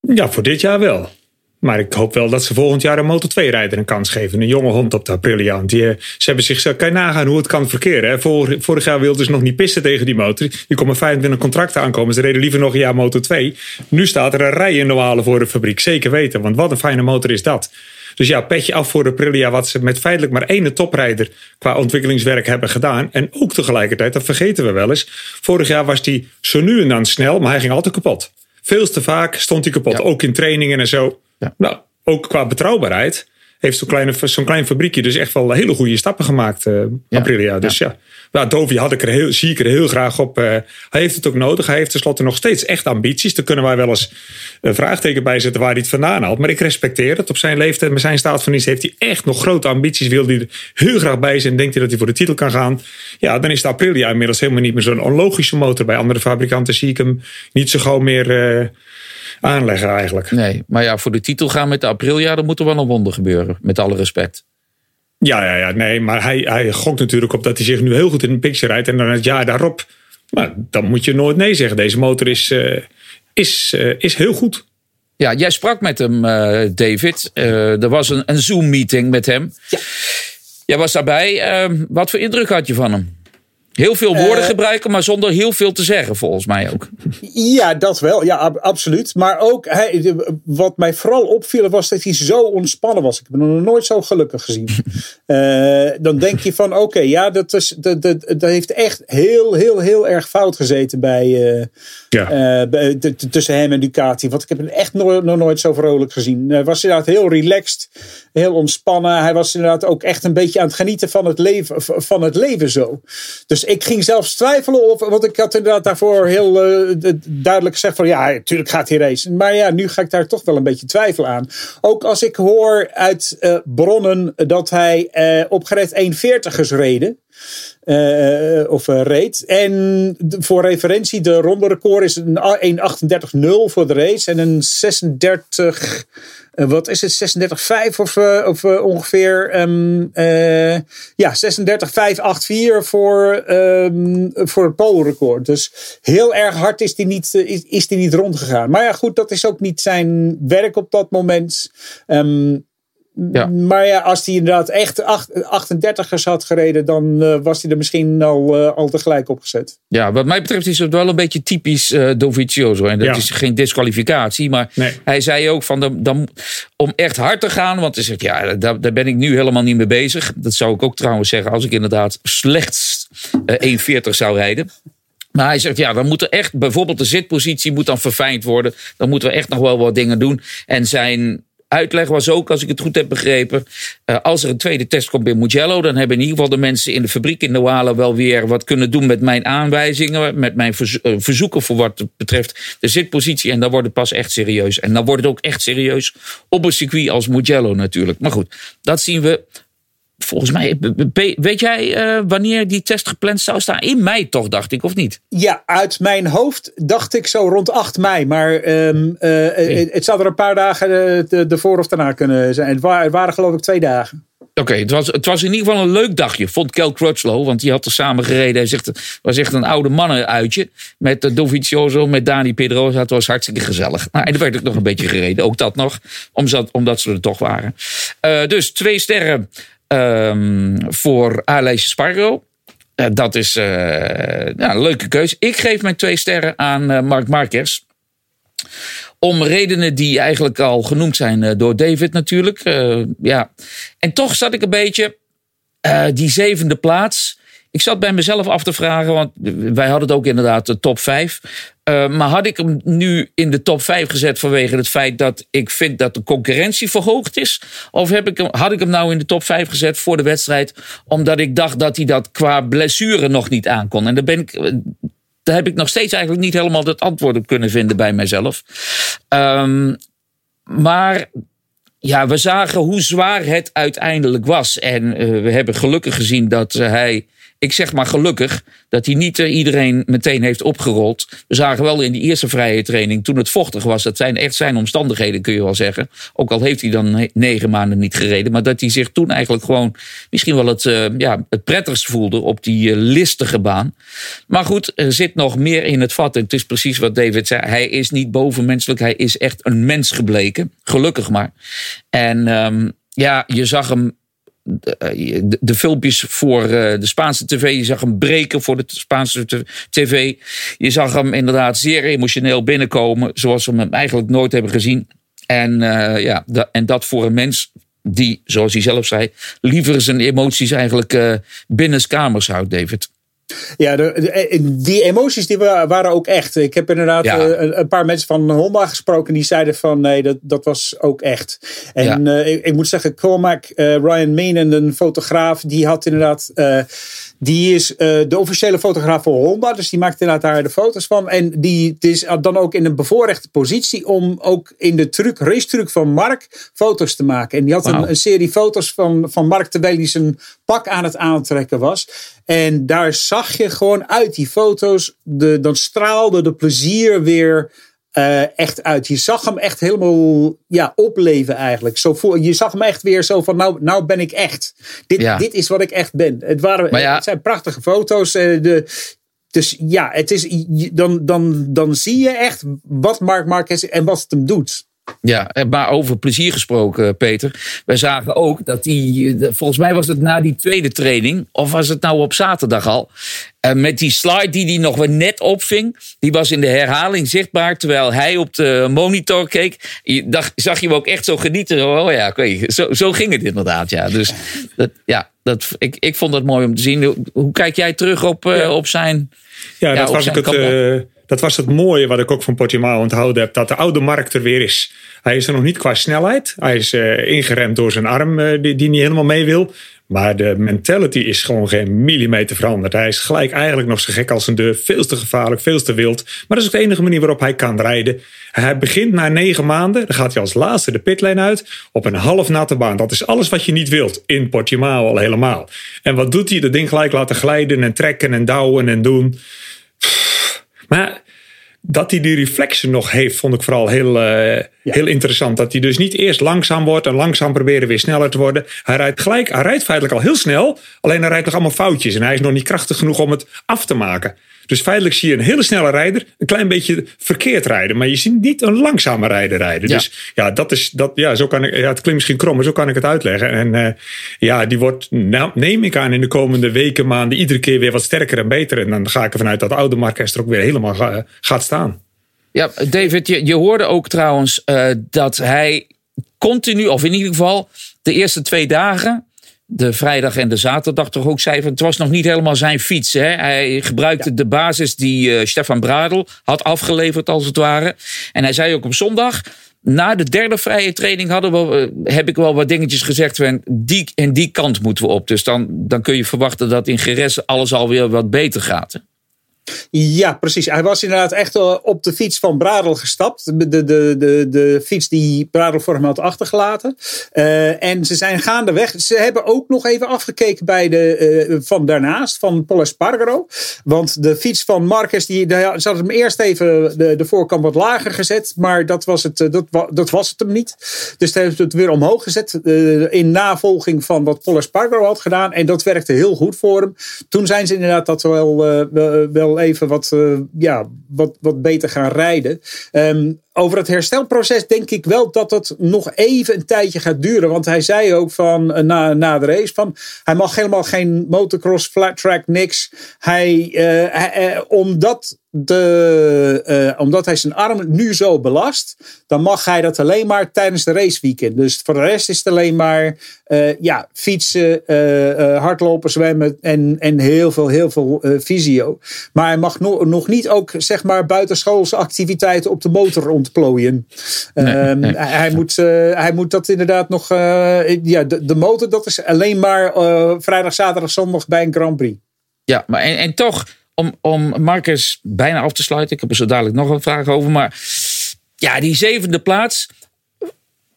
Ja, voor dit jaar wel. Maar ik hoop wel dat ze volgend jaar een Moto2-rijder een kans geven. Een jonge hond op de Aprilia. Want die, ze hebben zich, kan je nagaan hoe het kan verkeren. Hè? Vorig, vorig jaar wilden ze nog niet pissen tegen die motor. Die komen 25 contracten aankomen. Ze reden liever nog een jaar Moto2. Nu staat er een rij in de halen voor de fabriek. Zeker weten, want wat een fijne motor is dat. Dus ja, petje af voor de Aprilia. Wat ze met feitelijk maar één toprijder qua ontwikkelingswerk hebben gedaan. En ook tegelijkertijd, dat vergeten we wel eens. Vorig jaar was die zo nu en dan snel, maar hij ging altijd kapot. Veel te vaak stond hij kapot. Ja. Ook in trainingen en zo. Ja. Nou, ook qua betrouwbaarheid heeft zo'n klein, zo'n klein fabriekje dus echt wel hele goede stappen gemaakt, uh, ja. Aprilia. Dus ja, ja. Nou, Dovi had ik er heel, zie ik er heel graag op. Uh, hij heeft het ook nodig. Hij heeft tenslotte nog steeds echt ambities. Daar kunnen wij wel eens een vraagteken bij zetten waar hij het vandaan haalt. Maar ik respecteer het. Op zijn leeftijd, met zijn staat van dienst, heeft hij echt nog grote ambities. Wil hij er heel graag bij zijn en denkt hij dat hij voor de titel kan gaan. Ja, dan is de Aprilia inmiddels helemaal niet meer zo'n onlogische motor. Bij andere fabrikanten zie ik hem niet zo gauw meer... Uh, aanleggen eigenlijk. Nee, maar ja, voor de titel gaan met de Aprilia, dan moet er wel een wonder gebeuren. Met alle respect. Ja, ja, ja, nee, maar hij, hij gokt natuurlijk op dat hij zich nu heel goed in de picture rijdt. En dan het jaar daarop, maar dan moet je nooit nee zeggen. Deze motor is, uh, is, uh, is heel goed. Ja, jij sprak met hem, uh, David. er was een, een Zoom-meeting met hem. Ja. Jij was daarbij. Ehm, wat voor indruk had je van hem? Heel veel woorden uh, gebruiken, maar zonder heel veel te zeggen, volgens mij ook. Ja, dat wel. Ja, ab absoluut. Maar ook, hij, wat mij vooral opviel, was dat hij zo ontspannen was. Ik heb hem nog nooit zo gelukkig gezien. uh, dan denk je van, oké, okay, ja, dat, is, dat, dat, dat heeft echt heel, heel, heel erg fout gezeten bij, uh, bij tussen hem en Ducati. Want ik heb hem echt nog, nooit zo vrolijk gezien. Hij was inderdaad heel relaxed, heel ontspannen. Hij was inderdaad ook echt een beetje aan het genieten van het leven, van het leven zo. Dus ik ging zelfs twijfelen of, want ik had inderdaad daarvoor heel uh, duidelijk gezegd van ja, natuurlijk gaat hij racen. Maar ja, nu ga ik daar toch wel een beetje twijfel aan. Ook als ik hoor uit bronnen dat hij uh, op gered 1,40ers reden. Uh, of uh, reed. En voor referentie, de ronde record is een 1.38.0 voor de race en een 36 wat is het, 36,5 of, of ongeveer. Um, ja, 36,584 voor, um, voor het polrecord. Dus heel erg hard is die, niet, is, is die niet rondgegaan. Maar ja, goed, dat is ook niet zijn werk op dat moment. Um, ja. Maar ja, als hij inderdaad echt 38ers had gereden, dan uh, was hij er misschien al, uh, al tegelijk opgezet. Ja, wat mij betreft is het wel een beetje typisch uh, Dovizioso. En dat ja. is geen disqualificatie. Maar nee. hij zei ook van de, dan, om echt hard te gaan. Want hij zegt, ja, daar, daar ben ik nu helemaal niet mee bezig. Dat zou ik ook trouwens zeggen als ik inderdaad slechts 1,40 zou rijden. Maar hij zegt, ja, dan moet er echt, bijvoorbeeld de zitpositie moet dan verfijnd worden. Dan moeten we echt nog wel wat dingen doen. En zijn uitleg was ook, als ik het goed heb begrepen. eh, als er een tweede test komt bij Mugello. dan hebben in ieder geval de mensen in de fabriek in Douala wel weer wat kunnen doen met mijn aanwijzingen. met mijn eh, verzoeken voor wat betreft de zitpositie. En dan wordt het pas echt serieus. En dan wordt het ook echt serieus op een circuit als Mugello natuurlijk. Maar goed, dat zien we volgens mij. Weet jij eh, wanneer die test gepland zou staan? In mei toch, dacht ik, of niet? Ja, uit mijn hoofd dacht ik zo rond 8 mei. Maar ehm, eh, het, het zou er een paar dagen eh, ervoor of daarna kunnen zijn. Het, wa- het waren geloof ik twee dagen. Oké, het, was, het was in ieder geval een leuk dagje, vond Kel Crutchlow. Want die had er samen gereden. Hij zegt, het was echt een oude mannenuitje. Met uh, Dovizioso, met Dani Pedrosa. Het was hartstikke gezellig. Nou, en er werd ook nog een beetje gereden. Ook dat nog, omdat, omdat ze er toch waren. Eh, dus twee sterren ehm, voor Aleisje Spargo. Eh, dat is eh, een leuke keus. Ik geef mijn twee sterren aan eh, Mark Marquez. Om redenen die eigenlijk al genoemd zijn door David natuurlijk. Ja. En toch zat ik een beetje. die zevende plaats. Ik zat bij mezelf af te vragen, want wij hadden het ook inderdaad de top 5. maar had ik hem nu in de top 5 gezet vanwege het feit dat ik vind dat de concurrentie verhoogd is? Of heb ik hem, had ik hem nou in de top 5 gezet voor de wedstrijd, omdat ik dacht dat hij dat qua blessure nog niet aankon? En daar ben ik daar heb ik nog steeds eigenlijk niet helemaal het antwoord op kunnen vinden bij mijzelf. Ehm, maar ja, we zagen hoe zwaar het uiteindelijk was. En eh, we hebben gelukkig gezien dat eh, hij. Ik zeg maar gelukkig dat hij niet eh, iedereen meteen heeft opgerold. We zagen wel in die eerste vrije training, toen het vochtig was, dat zijn echt zijn omstandigheden, kun je wel zeggen. Ook al heeft hij dan ne- negen maanden niet gereden. Maar dat hij zich toen eigenlijk gewoon misschien wel het, eh, ja, het prettigst voelde op die eh, listige baan. Maar goed, er zit nog meer in het vat. En het is precies wat David zei. Hij is niet bovenmenselijk. Hij is echt een mens gebleken. Gelukkig maar. En ehm, ja, je zag hem. De, de, de filmpjes voor eh, de Spaanse tv. Je zag hem breken voor de Spaanse tv. Je zag hem inderdaad zeer emotioneel binnenkomen. Zoals we hem eigenlijk nooit hebben gezien. En, eh, ja, da- en dat voor een mens die, zoals hij zelf zei, liever zijn emoties eigenlijk eh binnenskamers houdt, David. Ja, de, de- die emoties die wa- waren ook echt. Ik heb inderdaad Ja. eh, een, een paar mensen van Honda gesproken die zeiden van nee, dat, dat was ook echt. En Ja. eh, ik, ik moet zeggen, Cormac, eh, Ryan Menen, een fotograaf, die had inderdaad, eh, die is eh, de officiële fotograaf voor Honda, dus die maakt inderdaad daar de foto's van. En die het is dan ook in een bevoorrechte positie om ook in de truc, racetruc van Mark foto's te maken. En die had een, een serie foto's van, van Mark terwijl hij zijn pak aan het aantrekken was. En daar zag je gewoon uit die foto's, de, dan straalde de plezier weer eh, echt uit. Je zag hem echt helemaal ja, opleven eigenlijk. Zo voel, je zag hem echt weer zo van, nou, nou ben ik echt. Dit, Ja. dit is wat ik echt ben. Het, waren, Maar ja- het zijn prachtige foto's. eh, de, dus ja, het is, dan, dan, dan zie je echt wat Mark Marquez en wat het hem doet. Ja, eh, maar over plezier gesproken, Peter. Wij zagen ook dat die, eh, volgens mij was het na die tweede training, of was het nou op zaterdag al, eh, met die slide die hij nog wel net opving, die was in de herhaling zichtbaar, terwijl hij op de monitor keek. Je dacht, zag je hem ook echt zo genieten. Oh ja, ik zo, zo ging het inderdaad, ja. Dus dat, ja, dat, ik, ik vond het mooi om te zien. Hoe, kijk jij terug op, eh, op zijn... Ja, Ja, dat, was zijn het, eh, dat was het mooie wat ik ook van Portimao onthouden heb. Dat de oude markt er weer is. Hij is er nog niet qua snelheid. Hij is eh, ingeremd door zijn arm eh, die, die niet helemaal mee wil. Maar de mentality is gewoon geen millimeter veranderd. Hij is gelijk eigenlijk nog zo gek als een deur. Veel te gevaarlijk, veel te wild. Maar dat is ook de enige manier waarop hij kan rijden. Hij begint na negen maanden. Dan gaat hij als laatste de pitlane uit. Op een half natte baan. Dat is alles wat je niet wilt. In Portimao al helemaal. En wat doet hij? Dat ding gelijk laten glijden en trekken en douwen en doen. Maar dat hij die reflection nog heeft, vond ik vooral heel, eh, heel interessant. Dat hij dus niet eerst langzaam wordt en langzaam proberen weer sneller te worden. Hij rijdt gelijk, hij rijdt feitelijk al heel snel. Alleen hij rijdt nog allemaal foutjes. En hij is nog niet krachtig genoeg om het af te maken. Dus feitelijk zie je een hele snelle rijder een klein beetje verkeerd rijden. Maar je ziet niet een langzame rijder rijden. Ja. Dus ja, dat is, dat, ja, zo kan ik, ja, het klinkt misschien krom, maar zo kan ik het uitleggen. En eh, ja, die wordt, nou, neem ik aan, in de komende weken, maanden iedere keer weer wat sterker en beter. En dan ga ik ervan uit dat de oude Marquez er ook weer helemaal ga- gaat staan. Ja, David, je, je hoorde ook trouwens eh, dat hij continu, of in ieder geval de eerste twee dagen, de vrijdag en de zaterdag toch ook zei van het was nog niet helemaal zijn fiets. Hè? Hij gebruikte de basis die eh, Stefan Bradel had afgeleverd als het ware. En hij zei ook op zondag, na de derde vrije training hadden we, eh, heb ik wel wat dingetjes gezegd. Van die en die kant moeten we op. Dus dan, dan kun je verwachten dat in Geres alles alweer wat beter gaat. hè? Ja, precies. Hij was inderdaad echt eh, op de fiets van Bradel gestapt. De, de, de, de, fiets die Bradel voor hem had achtergelaten. Eh, en ze zijn gaandeweg. Ze hebben ook nog even afgekeken bij de, eh, van daarnaast, van Paul Espargaro. Want de fiets van Marquez, die, daar- ze hadden hem eerst even de, de voorkant wat lager gezet. Maar dat was het, dat, wa- dat was het hem niet. Dus toen hebben ze het weer omhoog gezet. in navolging van wat Paul Espargaro had gedaan. En dat werkte heel goed voor hem. Toen zijn ze inderdaad dat wel, wel, even wat, eh, ja, wat, wat beter gaan rijden. Ehm, over het herstelproces denk ik wel dat het nog even een tijdje gaat duren. Want hij zei ook van, eh, na, na de race van hij mag helemaal geen motocross, flat track, niks. Hij, eh, eh, omdat, de, omdat hij zijn arm nu zo belast, dan mag hij dat alleen maar tijdens de raceweekend. Dus voor de rest is het alleen maar ja, fietsen, hardlopen, zwemmen en, en heel veel, heel veel fysio. Maar hij mag no- nog niet ook zeg maar buitenschoolse activiteiten op de motor ontplooien. Ehm, nee. Hij, moet, eh, hij moet dat inderdaad nog. eh, ja, de, de motor, dat is alleen maar eh, vrijdag, zaterdag, zondag bij een Grand Prix. Ja, maar en, en toch, om, om Marcus bijna af te sluiten. Ik heb er zo dadelijk nog een vraag over. Maar ja, die zevende plaats.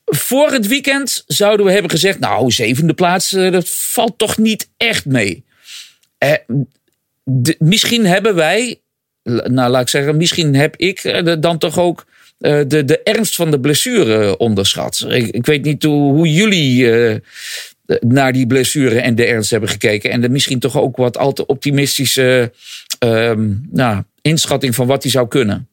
Voor het weekend zouden we hebben gezegd. Nou, zevende plaats, dat valt toch niet echt mee. Eh, de- misschien hebben wij. Nou, laat ik zeggen, misschien heb ik dan toch ook. Eh, de, de ernst van de blessure onderschat. Ik, ik weet niet hoe, jullie eh, naar die blessure en de ernst hebben gekeken. En de misschien toch ook wat al te optimistische ehm, nou, inschatting van wat hij zou kunnen.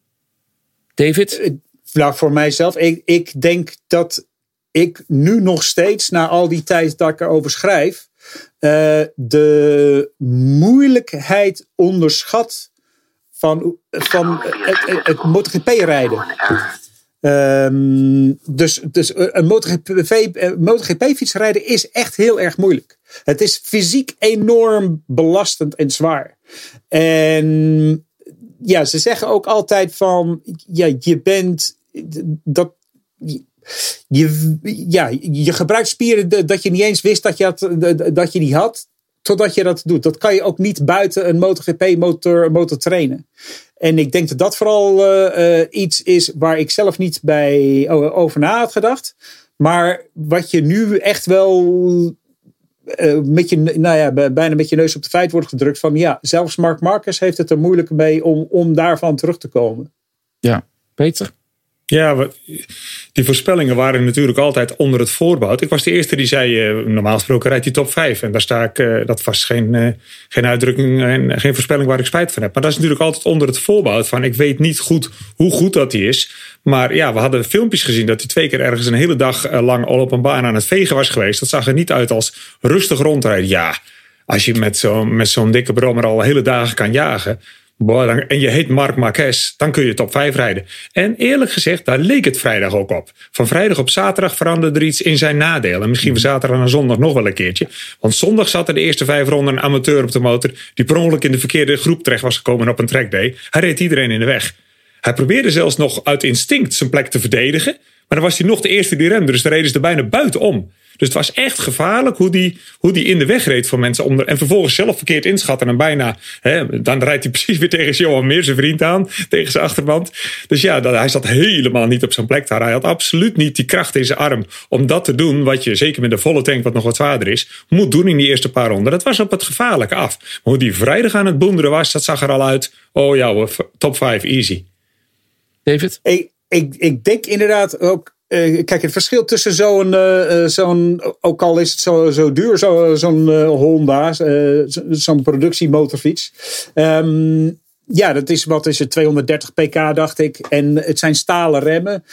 David? Nou, voor mijzelf, ik, ik denk dat ik nu nog steeds, na al die tijd dat ik erover schrijf, eh, de moeilijkheid onderschat van, van het, het, MotoGP-rijden. Ehm, dus, dus een MotoGP-fiets rijden is echt heel erg moeilijk. Het is fysiek enorm belastend en zwaar. En ja, ze zeggen ook altijd van, ja, je bent, dat, je, ja, je gebruikt spieren dat je niet eens wist dat je, had, dat je die had, totdat je dat doet. Dat kan je ook niet buiten een MotoGP-motor motor trainen. En ik denk dat dat vooral uh, uh, iets is waar ik zelf niet bij over na had gedacht. Maar wat je nu echt wel uh, met je, nou ja, bijna met je neus op de feit wordt gedrukt van ja, zelfs Mark Marcus heeft het er moeilijk mee om, om daarvan terug te komen. Ja, Peter? Ja, die voorspellingen waren natuurlijk altijd onder het voorbehoud. Ik was de eerste die zei, uh, normaal gesproken rijdt hij top 5. En daar sta ik, uh, dat was geen, uh, geen uitdrukking en geen voorspelling waar ik spijt van heb. Maar dat is natuurlijk altijd onder het voorbehoud van, ik weet niet goed hoe goed dat hij is. Maar ja, we hadden filmpjes gezien dat hij twee keer ergens een hele dag lang al op een baan aan het vegen was geweest. Dat zag er niet uit als rustig rondrijden. Ja, als je met zo'n met zo'n dikke brommer al hele dagen kan jagen. Boah, en je heet Mark Marquez, dan kun je top 5 rijden. En eerlijk gezegd, daar leek het vrijdag ook op. Van vrijdag op zaterdag veranderde er iets in zijn nadeel. En misschien van zaterdag naar zondag nog wel een keertje. Want zondag zat er de eerste vijf ronden een amateur op de motor... die per ongeluk in de verkeerde groep terecht was gekomen op een trackday. Hij reed iedereen in de weg. Hij probeerde zelfs nog uit instinct zijn plek te verdedigen... maar dan was hij nog de eerste die remde, dus de reden ze er bijna buitenom. Dus het was echt gevaarlijk hoe die, hoe die in de weg reed voor mensen. Om er, en vervolgens zelf verkeerd inschatten. En bijna, hè, dan rijdt hij precies weer tegen Johan Meer, zijn vriend aan. Tegen zijn achterband. Dus ja, dat, hij zat helemaal niet op zijn plek daar. Hij had absoluut niet die kracht in zijn arm. Om dat te doen wat je, zeker met de volle tank, wat nog wat zwaarder is. Moet doen in die eerste paar ronden. Dat was op het gevaarlijke af. Maar hoe die vrijdag aan het boenderen was, dat zag er al uit. Oh ja, top 5, easy. David? Ik, ik, ik denk inderdaad ook uh, kijk, het verschil tussen zo'n, uh, zo'n ook al is het zo, zo duur, zo, zo'n Honda, zo'n productiemotorfiets. Um, ja, dat is, wat is het, 230 pk dacht ik. En het zijn stalen remmen.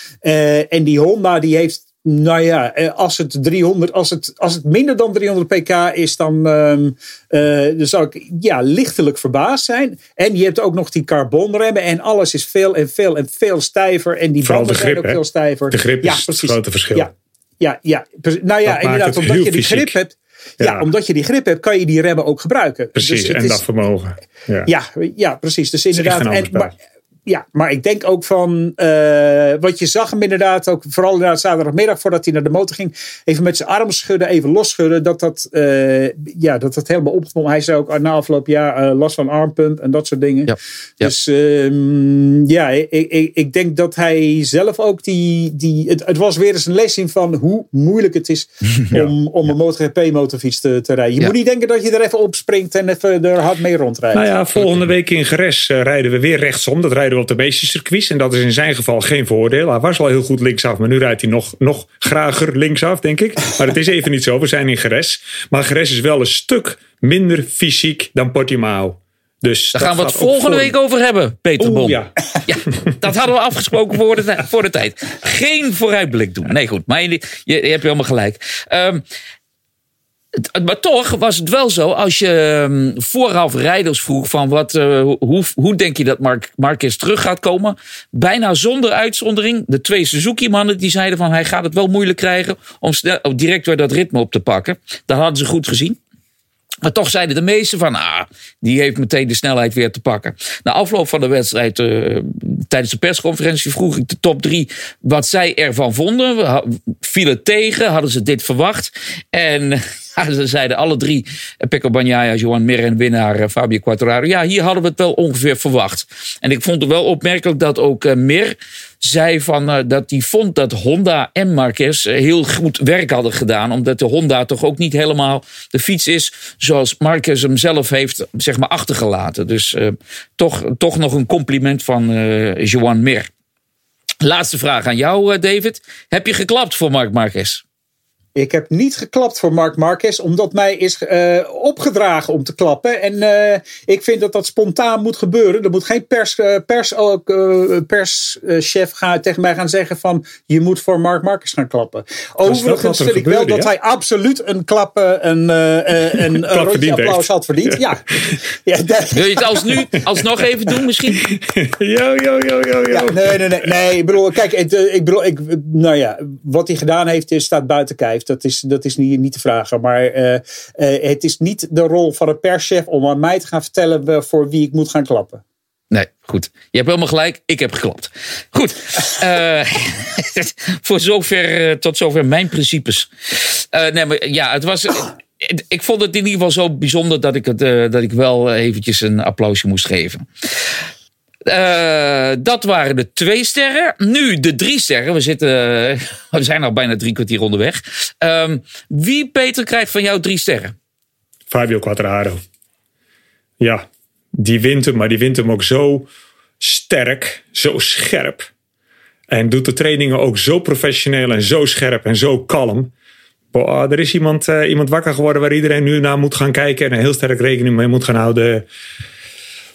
en die Honda die heeft nou ja, als het, 300, als het, als het minder dan 300 pk is, dan, um, uh, dan zou ik ja, lichtelijk verbaasd zijn. En je hebt ook nog die carbonremmen en alles is veel en veel en veel stijver. En die Vooral de grip, zijn ook veel stijver. De grip ja, is precies. het grote verschil. Ja, ja, ja. nou ja, Dat inderdaad, omdat je die fysiek. grip hebt. Ja. Ja. omdat je die grip hebt, kan je die remmen ook gebruiken. Precies, Dus en is- dat vermogen. Ja. ja, ja, precies. Dus inderdaad. En, maar, ja, maar ik denk ook van. eh, wat je zag hem inderdaad ook. Vooral inderdaad zaterdagmiddag voordat hij naar de motor ging. Even met zijn arm schudden, even losschudden. Dat dat, eh, ja, dat, dat helemaal opgewonden. Hij zei ook na afgelopen jaar eh, last van armpump en dat soort dingen. Ja, ja. Dus ehm, ja, ik, ik, ik denk dat hij zelf ook die. die het, het was weer eens een les in van hoe moeilijk het is om, om een MotoGP-motorfiets te, te rijden. Je Ja. moet niet denken dat je er even op springt en even er hard mee rondrijdt. Nou ja, volgende week in Geres eh, rijden we weer rechtsom. Dat rijden we op de meeste circuits. En dat is in zijn geval geen voordeel. Hij was al heel goed linksaf, maar nu rijdt hij nog, nog grager linksaf, denk ik. Maar het is even niet zo. We zijn in Geres. Maar Geres is wel een stuk minder fysiek dan Portimao. Dus Daar gaan we het volgende week over hebben, Peter Oeh, Bon. ja. Ja, dat hadden we afgesproken voor de, voor de tijd. Geen vooruitblik doen. Nee, goed. Maar je, je, je hebt helemaal gelijk. Ehm, maar toch was het wel zo, als je ehm, vooraf rijders vroeg van wat, eh, hoe, hoe denk je dat Mark, Marquez terug gaat komen? Bijna zonder uitzondering. De twee Suzuki-mannen die zeiden van hij gaat het wel moeilijk krijgen om direct weer dat ritme op te pakken. Dat hadden ze goed gezien. Maar toch zeiden de meesten van, ah, die heeft meteen de snelheid weer te pakken. Na afloop van de wedstrijd, eh, tijdens de persconferentie, vroeg ik de top drie wat zij ervan vonden. We ha- Viel het tegen? Hadden ze dit verwacht? En ze zeiden alle drie, eh, Pecco Bagnaia, Johan Mir en winnaar eh, Fabio Quartararo. Ja, hier hadden we het wel ongeveer verwacht. En ik vond het wel opmerkelijk dat ook eh, Mir zei van, dat hij vond dat Honda en Marquez heel goed werk hadden gedaan. Omdat de Honda toch ook niet helemaal de fiets is zoals Marquez hem zelf heeft zeg maar, achtergelaten. Dus toch, toch nog een compliment van eh Johan Mir. Laatste vraag aan jou, David. Heb je geklapt voor Mark Marquez? Ik heb niet geklapt voor Mark Marquez, omdat mij is eh, opgedragen om te klappen. En eh, ik vind dat dat spontaan moet gebeuren. Er moet geen pers, eh, pers, ook, eh, perschef gaan, tegen mij gaan zeggen van je moet voor Mark Marquez gaan klappen. Overigens er vind ik wel dat hij absoluut een klap, eh, een, eh, eh, een, een rondje verdiend applaus heeft. had verdiend. Ja. ja, Wil je het als nu alsnog even doen misschien? Yo, yo, yo, yo, yo. Ja, nee, nee, nee, nee. Ik bedoel, kijk, ik bedoel, ik, nou ja, wat hij gedaan heeft, is, staat buiten kijf. Dat is, dat is niet, niet te vragen. Maar eh, eh, het is niet de rol van een perschef om aan mij te gaan vertellen eh, voor wie ik moet gaan klappen. Nee, goed. Je hebt helemaal gelijk. Ik heb geklapt. Goed. Voor zover, tot zover mijn principes. Nee, maar ja, het was. ik- vond het in ieder geval zo bijzonder dat ik, het, dat ik wel eventjes een applausje moest geven. Eh, dat waren de twee sterren. Nu de drie sterren. We, zitten, we zijn al bijna drie kwartier onderweg. Ehm, wie, Peter, krijgt van jou drie sterren? Fabio Quattararo. Ja, die wint hem, maar die wint hem ook zo sterk, zo scherp. En doet de trainingen ook zo professioneel en zo scherp en zo kalm. Boah, er is iemand, eh, iemand wakker geworden waar iedereen nu naar moet gaan kijken. En er heel sterk rekening mee moet gaan houden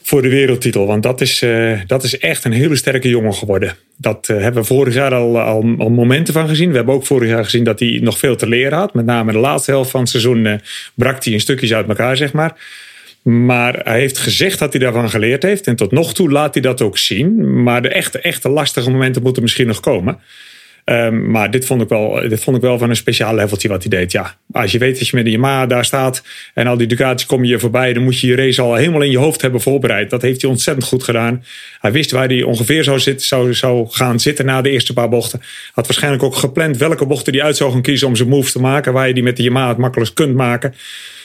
voor de wereldtitel. Want dat is, eh, dat is echt een hele sterke jongen geworden. Dat eh, hebben we vorig jaar al, al, al momenten van gezien. We hebben ook vorig jaar gezien dat hij nog veel te leren had. Met name de laatste helft van het seizoen eh, brak hij in stukjes uit elkaar, zeg maar. Maar hij heeft gezegd dat hij daarvan geleerd heeft. En tot nog toe laat hij dat ook zien. Maar de echte, echte lastige momenten moeten misschien nog komen. Ehm, maar dit vond, ik wel, dit vond ik wel van een speciaal leveltje wat hij deed. Ja, als je weet dat je met de Yamaha daar staat en al die Ducatis komen je voorbij, dan moet je je race al helemaal in je hoofd hebben voorbereid. Dat heeft hij ontzettend goed gedaan. Hij wist waar hij ongeveer zou, zitten, zou, zou gaan zitten na de eerste paar bochten. Had waarschijnlijk ook gepland welke bochten hij uit zou gaan kiezen om zijn moves te maken, waar je die met de Yamaha het makkelijkst kunt maken.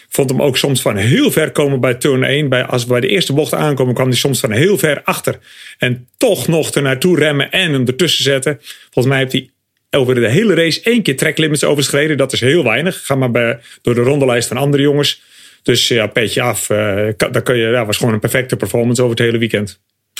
Vond hem ook soms van heel ver komen bij turn 1. Bij, als we bij de eerste bocht aankomen, kwam hij soms van heel ver achter. En toch nog er naartoe remmen en hem ertussen zetten. Volgens mij heeft hij over de hele race één keer tracklimits overschreden. Dat is heel weinig. Ga maar bij, door de rondelijst van andere jongens. Dus ja, petje af. eh, kan- dan kun je, ja, was gewoon een perfecte performance over het hele weekend.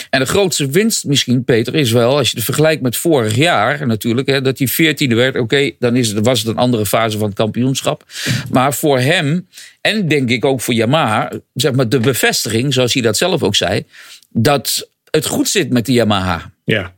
En de grootste winst misschien, Peter, is wel, als je het vergelijkt met vorig jaar natuurlijk, hè, dat hij veertiende werd. Oké, dan is het, was het een andere fase van het kampioenschap. Maar voor hem, en denk ik ook voor Yamaha, zeg maar de bevestiging, zoals hij dat zelf ook zei, dat het goed zit met de Yamaha. Ja.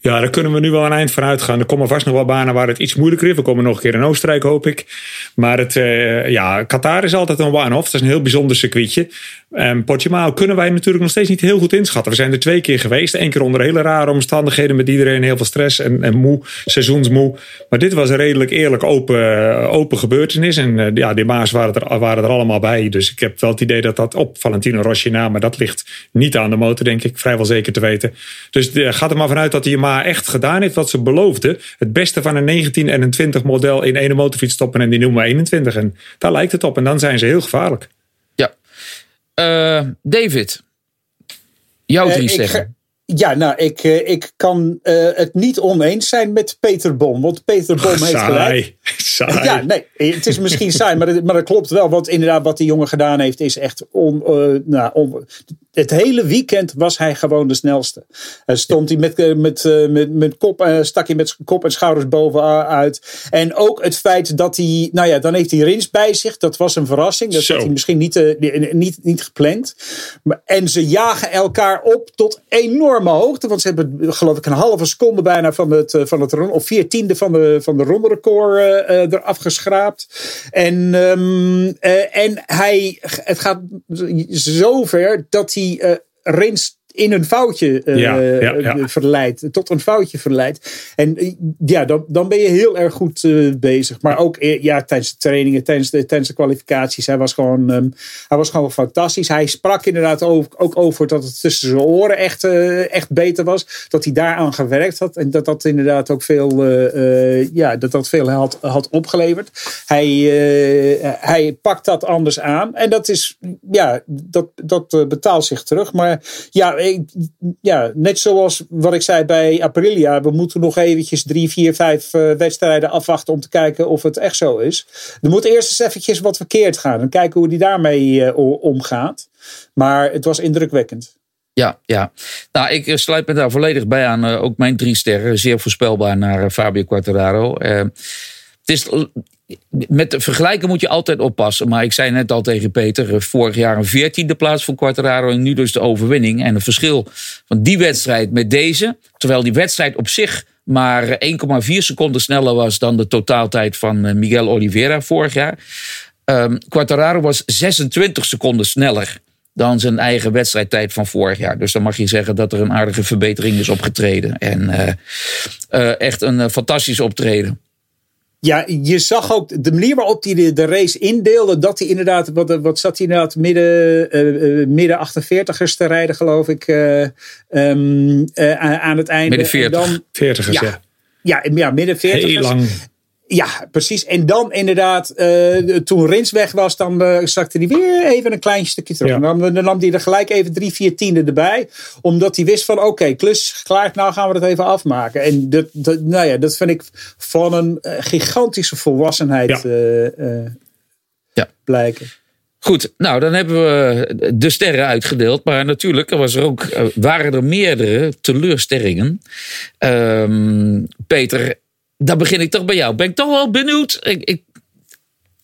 Ja, daar kunnen we nu wel een eind van uitgaan. Er komen vast nog wel banen waar het iets moeilijker is. We komen nog een keer in Oostenrijk, hoop ik. Maar het, uh, ja, Qatar is altijd een one-off. Dat is een heel bijzonder circuitje. Um, Portimao kunnen wij natuurlijk nog steeds niet heel goed inschatten. We zijn er twee keer geweest. Eén keer onder hele rare omstandigheden met iedereen heel veel stress en, en moe, seizoensmoe. Maar dit was een redelijk eerlijk open, open gebeurtenis. En uh, ja, die maas waren er, waren er allemaal bij. Dus ik heb wel het idee dat dat op Valentino Rossi na, maar dat ligt niet aan de motor, denk ik. Vrijwel zeker te weten. Dus uh, gaat er maar vanuit dat hij maar echt gedaan heeft wat ze beloofde. Het beste van een 19 en een 20 model in één motorfiets stoppen en die noemen 21. En daar lijkt het op. En dan zijn ze heel gevaarlijk. Ja. Uh, David, jouw drie sterren. Ja, nou, ik, ik kan uh, het niet oneens zijn met Peter Bom. Want Peter Bom heeft gelijk. Saai. Ja, nee, het is misschien saai, maar, het, maar dat klopt wel. Want inderdaad, wat die jongen gedaan heeft, is echt on, uh, nou, on, het hele weekend was hij gewoon de snelste. Uh, stond hij met, met, uh, met, met kop, uh, stak hij met kop en schouders bovenuit. En ook het feit dat hij, nou ja, dan heeft hij Rins bij zich. Dat was een verrassing. Dat had hij misschien niet, niet, niet gepland. En ze jagen elkaar op tot enorme hoogte. Want ze hebben, geloof ik, een halve seconde bijna van het, van het of vier tiende van de, van de ronde record eraf geschraapt. En, um, en hij, het gaat zover dat hij Rins in een foutje uh, ja, ja, ja. verleidt. Tot een foutje verleidt. En ja, dan, dan ben je heel erg goed uh, bezig. Maar ook ja, tijdens de trainingen, tijdens de, tijdens de kwalificaties. Hij was, gewoon, um, hij was gewoon fantastisch. Hij sprak inderdaad ook, ook over dat het tussen zijn oren echt, uh, echt beter was. Dat hij daaraan gewerkt had. En dat dat inderdaad ook veel, ja, dat dat veel had, had opgeleverd. Hij, hij pakt dat anders aan. En dat is, ja, dat, dat betaalt zich terug. Maar ja, ja, net zoals wat ik zei bij Aprilia. We moeten nog eventjes drie, vier, vijf uh, wedstrijden afwachten om te kijken of het echt zo is. Er moet eerst eens eventjes wat verkeerd gaan. En kijken hoe die daarmee uh, omgaat. Maar het was indrukwekkend. Ja, ja. Nou, ik sluit me daar volledig bij aan. Ook mijn drie sterren. Zeer voorspelbaar naar Fabio Quartararo. het is met vergelijken moet je altijd oppassen. Maar ik zei net al tegen Peter, vorig jaar een veertiende plaats voor Quartararo en nu dus de overwinning. En het verschil van die wedstrijd met deze, terwijl die wedstrijd op zich maar 1,4 seconden sneller was dan de totaaltijd van Miguel Oliveira vorig jaar. Um, Quartararo was 26 seconden sneller dan zijn eigen wedstrijdtijd van vorig jaar. Dus dan mag je zeggen dat er een aardige verbetering is opgetreden. En echt een fantastisch optreden. Ja, je zag ook de manier waarop hij de, de race indeelde. Dat hij inderdaad, wat, wat zat hij inderdaad midden, uh, midden 48ers te rijden, geloof ik, uh, um, uh, aan het einde. Midden 40. dan, 40ers, ja. Ja, ja, ja midden 40ers. Heel lang. Ja, precies. En dan inderdaad, uh, toen Rins weg was, dan uh, zakte hij weer even een klein stukje terug. Ja. En dan, dan nam hij er gelijk even drie, vier tienden erbij. Omdat hij wist van, oké, okay, klus klaar, nou gaan we het even afmaken. En dat, dat, nou ja, dat vind ik van een uh, gigantische volwassenheid ja. ja. blijken. Goed, nou dan hebben we de sterren uitgedeeld. Maar natuurlijk er was er ook, waren er meerdere teleurstellingen. Um, Peter, dan begin ik toch bij jou. Ben ik toch wel benieuwd. Ik, ik,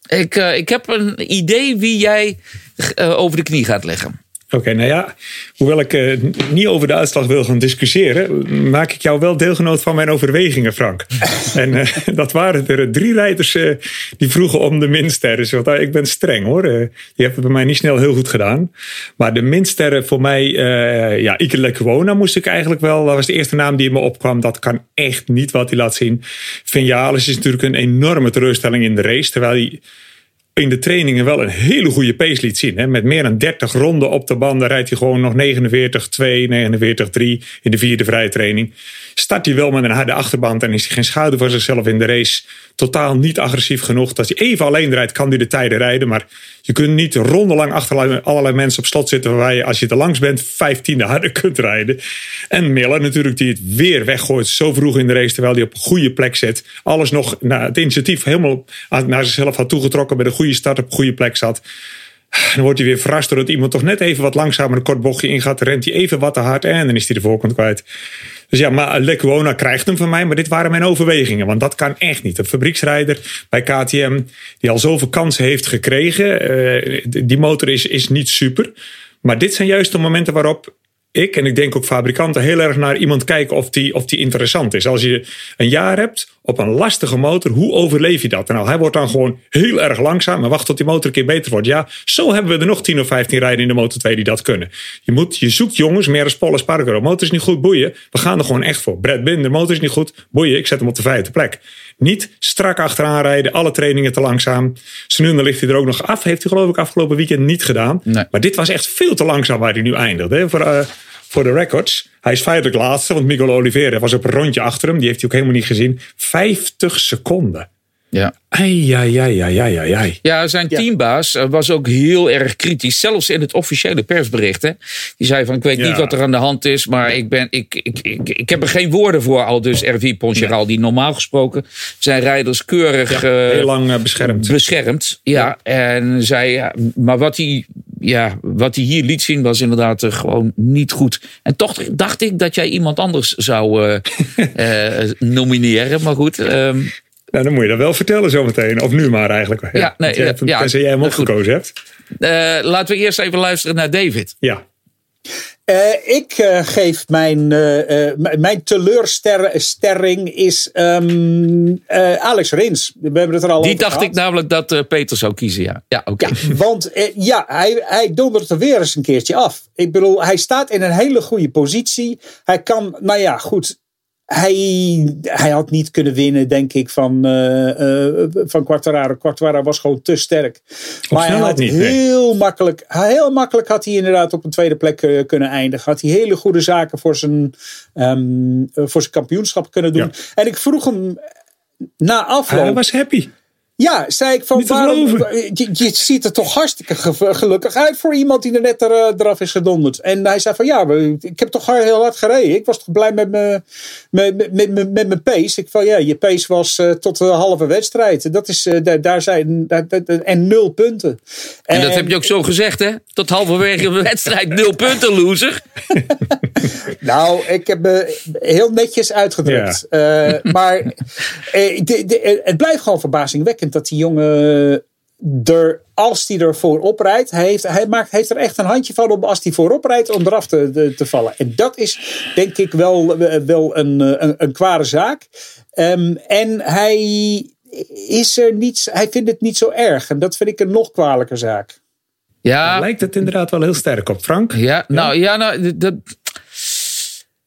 ik, uh, ik heb een idee wie jij uh, over de knie gaat leggen. Oké, okay, nou ja, hoewel ik uh, niet over de uitslag wil gaan discussiëren, maak ik jou wel deelgenoot van mijn overwegingen, Frank. en uh, dat waren er drie rijders uh, die vroegen om de minsterren. Want ik ben streng hoor. die hebben bij mij niet snel heel goed gedaan. Maar de minsterren voor mij, ja, Ike Lecuona moest ik eigenlijk wel. Dat was de eerste naam die in me opkwam. Dat kan echt niet wat hij laat zien. Vinales is natuurlijk een enorme teleurstelling in de race. Terwijl hij in de trainingen wel een hele goede pace liet zien. Hè. Met meer dan 30 ronden op de banden rijdt hij gewoon nog 49-2, 49-3 in de vierde vrije training. Start hij wel met een harde achterband en is hij geen schouder voor zichzelf in de race. Totaal niet agressief genoeg. Dat hij even alleen rijdt, kan hij de tijden rijden. Maar je kunt niet rondenlang achter allerlei mensen op slot zitten. Waarbij je, als je te langs bent, vijftiende harder kunt rijden. En Miller natuurlijk, die het weer weggooit zo vroeg in de race. Terwijl hij op een goede plek zit. Alles nog nou, het initiatief helemaal naar zichzelf had toegetrokken. Bij de goede start op een goede plek zat. Dan wordt hij weer verrast doordat iemand toch net even wat langzamer een kort bochtje ingaat. Rent hij even wat te hard en dan is hij de voorkant kwijt. Dus ja, maar Lecuona krijgt hem van mij. Maar dit waren mijn overwegingen. Want dat kan echt niet. Een fabrieksrijder bij KTM die al zoveel kansen heeft gekregen. Uh, die motor is, is niet super. Maar dit zijn juist de momenten waarop ik en ik denk ook fabrikanten heel erg naar iemand kijken of die, of die interessant is. Als je een jaar hebt op een lastige motor, hoe overleef je dat? Nou, hij wordt dan gewoon heel erg langzaam en wacht tot die motor een keer beter wordt. Ja, zo hebben we er nog 10 of 15 rijden in de Motor 2 die dat kunnen. Je, moet, je zoekt jongens, meer als Paul Sparker. Motor is niet goed, boeien. We gaan er gewoon echt voor. Brad Binder, motor is niet goed, boeien. Ik zet hem op de vijfde plek. Niet strak achteraan rijden, alle trainingen te langzaam. Zijn ligt hij er ook nog af. Heeft hij geloof ik afgelopen weekend niet gedaan. Nee. Maar dit was echt veel te langzaam waar hij nu eindigt. Hè? Voor, uh, voor de records. Hij is feitelijk laatste, want Miguel Oliveira was op een rondje achter hem. Die heeft hij ook helemaal niet gezien. 50 seconden. Ja. Ai, ai, ai, ai, ai, ai, ai. Ja, zijn Ja. teambaas eh, was ook heel erg kritisch. Zelfs in het officiële persbericht. Hè. Die zei van, ik weet Ja. niet wat er aan de hand is. Maar ik, ben, ik, ik, ik, ik heb er geen woorden voor. Al dus RV Poncharal. Die normaal gesproken zijn rijders keurig eh, Heel lang eh, beschermd. beschermd. Ja, en zei, ja, maar wat hij, ja, wat hij hier liet zien was inderdaad gewoon niet goed. En toch dacht ik dat jij iemand anders zou eh, eh, nomineren. Maar goed, ehm, Nou, dan moet je dat wel vertellen zometeen. Of nu maar eigenlijk. Ja, Ja, nee, jij ja, tenzij jij hem goed. opgekozen hebt. eh, laten we eerst even luisteren naar David. Ja. Eh, ik eh, geef mijn, eh, eh, mijn teleurstelling is ehm, eh, Alex Rins. We hebben het er al Die over dacht gehad. ik namelijk dat eh, Peter zou kiezen, ja. Ja, oké. Ja, want ja, hij, hij dondert er weer eens een keertje af. Ik bedoel, hij staat in een hele goede positie. Hij kan, nou ja, goed. Hij, hij had niet kunnen winnen, denk ik, van, eh eh van Quartararo. Quartararo was gewoon te sterk. Maar hij had niet, nee. heel makkelijk, heel makkelijk had hij inderdaad op een tweede plek eh, kunnen eindigen. Had hij hele goede zaken voor zijn, ehm, eh, voor zijn kampioenschap kunnen doen. Ja. En ik vroeg hem na afloop. Hij was happy. Ja, zei ik van waarom, je, je ziet er toch hartstikke ge- gelukkig uit voor iemand die er net er, eh, eraf is gedonderd. En hij zei van ja, ik heb toch heel hard gereden. Ik was toch blij met mijn met, met, met, mijn pace. Ik van ja, je pace was eh, tot de halve wedstrijd. Dat is, eh, daar, daar zijn, daar, daar- en nul punten. En dat heb je ook zo gezegd, hè? Tot halverwege de wedstrijd nul punten, loser. Nou, ik heb me heel netjes uitgedrukt. Eh, maar de- de- het blijft gewoon verbazingwekkend dat die jongen er, als hij er voorop rijdt, hij heeft, hij maakt, heeft er echt een handje van om als hij voorop rijdt om eraf te, te, te vallen. En dat is denk ik wel, wel een, eh, een, een kwade zaak. Ehm, en hij is er niet, hij vindt het niet zo erg. En dat vind ik een nog kwalijker zaak. Ja, Daar lijkt het inderdaad wel heel sterk op, Frank. Ja, nou ja, nou, dat.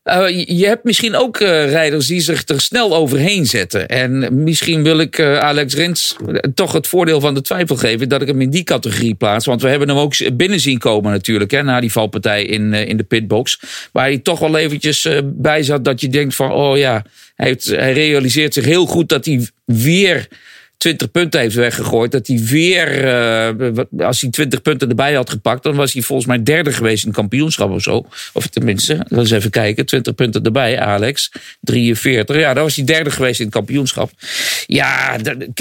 Eh, je- hebt misschien ook eh, rijders die zich er snel overheen zetten. En misschien wil ik eh, Alex Rins toch het voordeel van de twijfel geven dat ik hem in die categorie plaats. Want we hebben hem ook binnen zien komen natuurlijk, hè, na die valpartij in, in de pitbox. Waar hij toch wel eventjes bij zat dat je denkt van, oh ja, hij, hij realiseert zich heel goed dat hij weer 20 punten heeft weggegooid. Dat hij weer, eh, als hij 20 punten erbij had gepakt, dan was hij volgens mij derde geweest in het kampioenschap of zo. Of tenminste, laten we eens even kijken. 20 punten erbij, Alex. 43. Ja, dan was hij derde geweest in het kampioenschap. Ja, dan,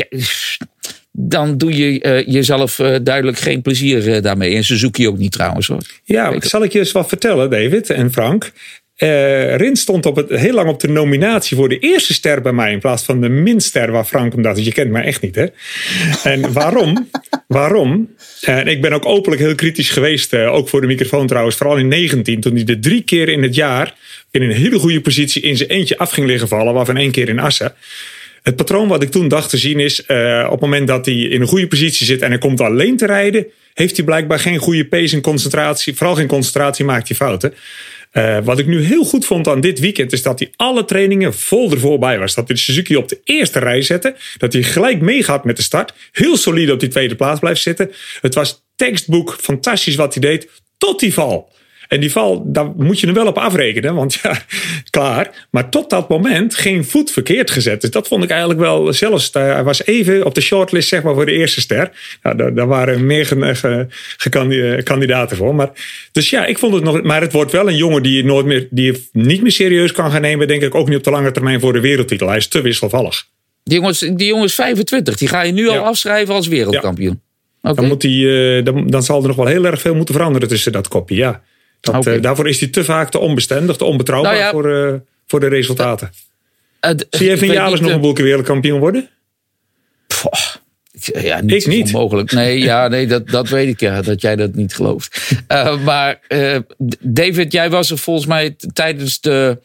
dan doe je eh, jezelf eh, duidelijk geen plezier daarmee. En Suzuki ook niet trouwens hoor. Ja, zal ik je eens wat vertellen, David en Frank? Eh Rins stond op het, heel lang op de nominatie voor de eerste ster bij mij in plaats van de minster waar Frank hem dacht. Dus je kent mij echt niet, hè? En waarom? waarom? En ik ben ook openlijk heel kritisch geweest, eh, ook voor de microfoon trouwens, vooral in 19, toen hij er drie keer in het jaar in een hele goede positie in zijn eentje af ging liggen vallen, waarvan één keer in Assen. Het patroon wat ik toen dacht te zien is, eh, op het moment dat hij in een goede positie zit en hij komt alleen te rijden, heeft hij blijkbaar geen goede pace en concentratie. Vooral geen concentratie, maakt hij fouten. Eh, wat ik nu heel goed vond aan dit weekend is dat hij alle trainingen vol ervoor bij was. Dat hij de Suzuki op de eerste rij zette. Dat hij gelijk meegaat met de start. Heel solide op die tweede plaats blijft zitten. Het was tekstboek, fantastisch wat hij deed. Tot die val. En die val, daar moet je er wel op afrekenen, want ja, klaar. Maar tot dat moment geen voet verkeerd gezet. Dus dat vond ik eigenlijk wel zelfs. Hij was even op de shortlist, zeg maar, voor de eerste ster. Nou, daar, daar waren meer ge- kandidaten voor. Maar, dus ja, ik vond het nog. Maar het wordt wel een jongen die je nooit meer, die je niet meer serieus kan gaan nemen. Denk ik ook niet op de lange termijn voor de wereldtitel. Hij is te wisselvallig. Die jongens, die jongens 25, die ga je nu al Ja. afschrijven als wereldkampioen. Dan, moet hij, eh, dan, dan zal er nog wel heel erg veel moeten veranderen tussen dat kopje. Ja. Dat, eh, daarvoor is hij te vaak te onbestendig, te onbetrouwbaar Nou ja. voor, eh, voor de resultaten. Het- Zie Jales niet, nog eh, een boel keer wereldkampioen worden? Ik, ja, niet, Ik niet. Mogelijk. Nee, ja, nee dat, dat weet ik ja, dat jij dat niet gelooft. Uh, maar uh, David, jij was er volgens mij tijdens de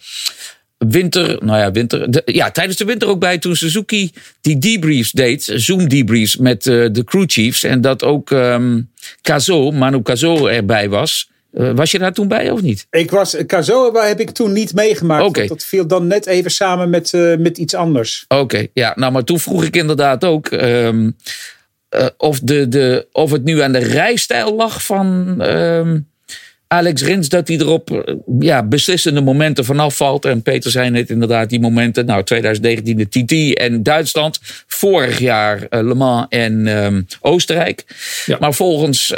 winter, nou ja, winter, de, ja, tijdens de winter ook bij toen Suzuki die debriefs deed, Zoom debriefs met uh, de crew chiefs en dat ook um, Kazo, Manu Kazo erbij was. Uh, was je daar toen bij of niet? Ik was, Kazo heb ik toen niet meegemaakt. Okay. Dat viel dan net even samen met, uh, met iets anders. Oké, okay, ja. Nou, maar toen vroeg ik inderdaad ook um, uh, of, de, de, of het nu aan de rijstijl lag van um, Alex Rins. Dat hij er op ja, beslissende momenten vanaf valt. En Peter zei net inderdaad die momenten. Nou, 2019 de TT en Duitsland. Vorig jaar Le Mans en um, Oostenrijk. Ja. Maar volgens...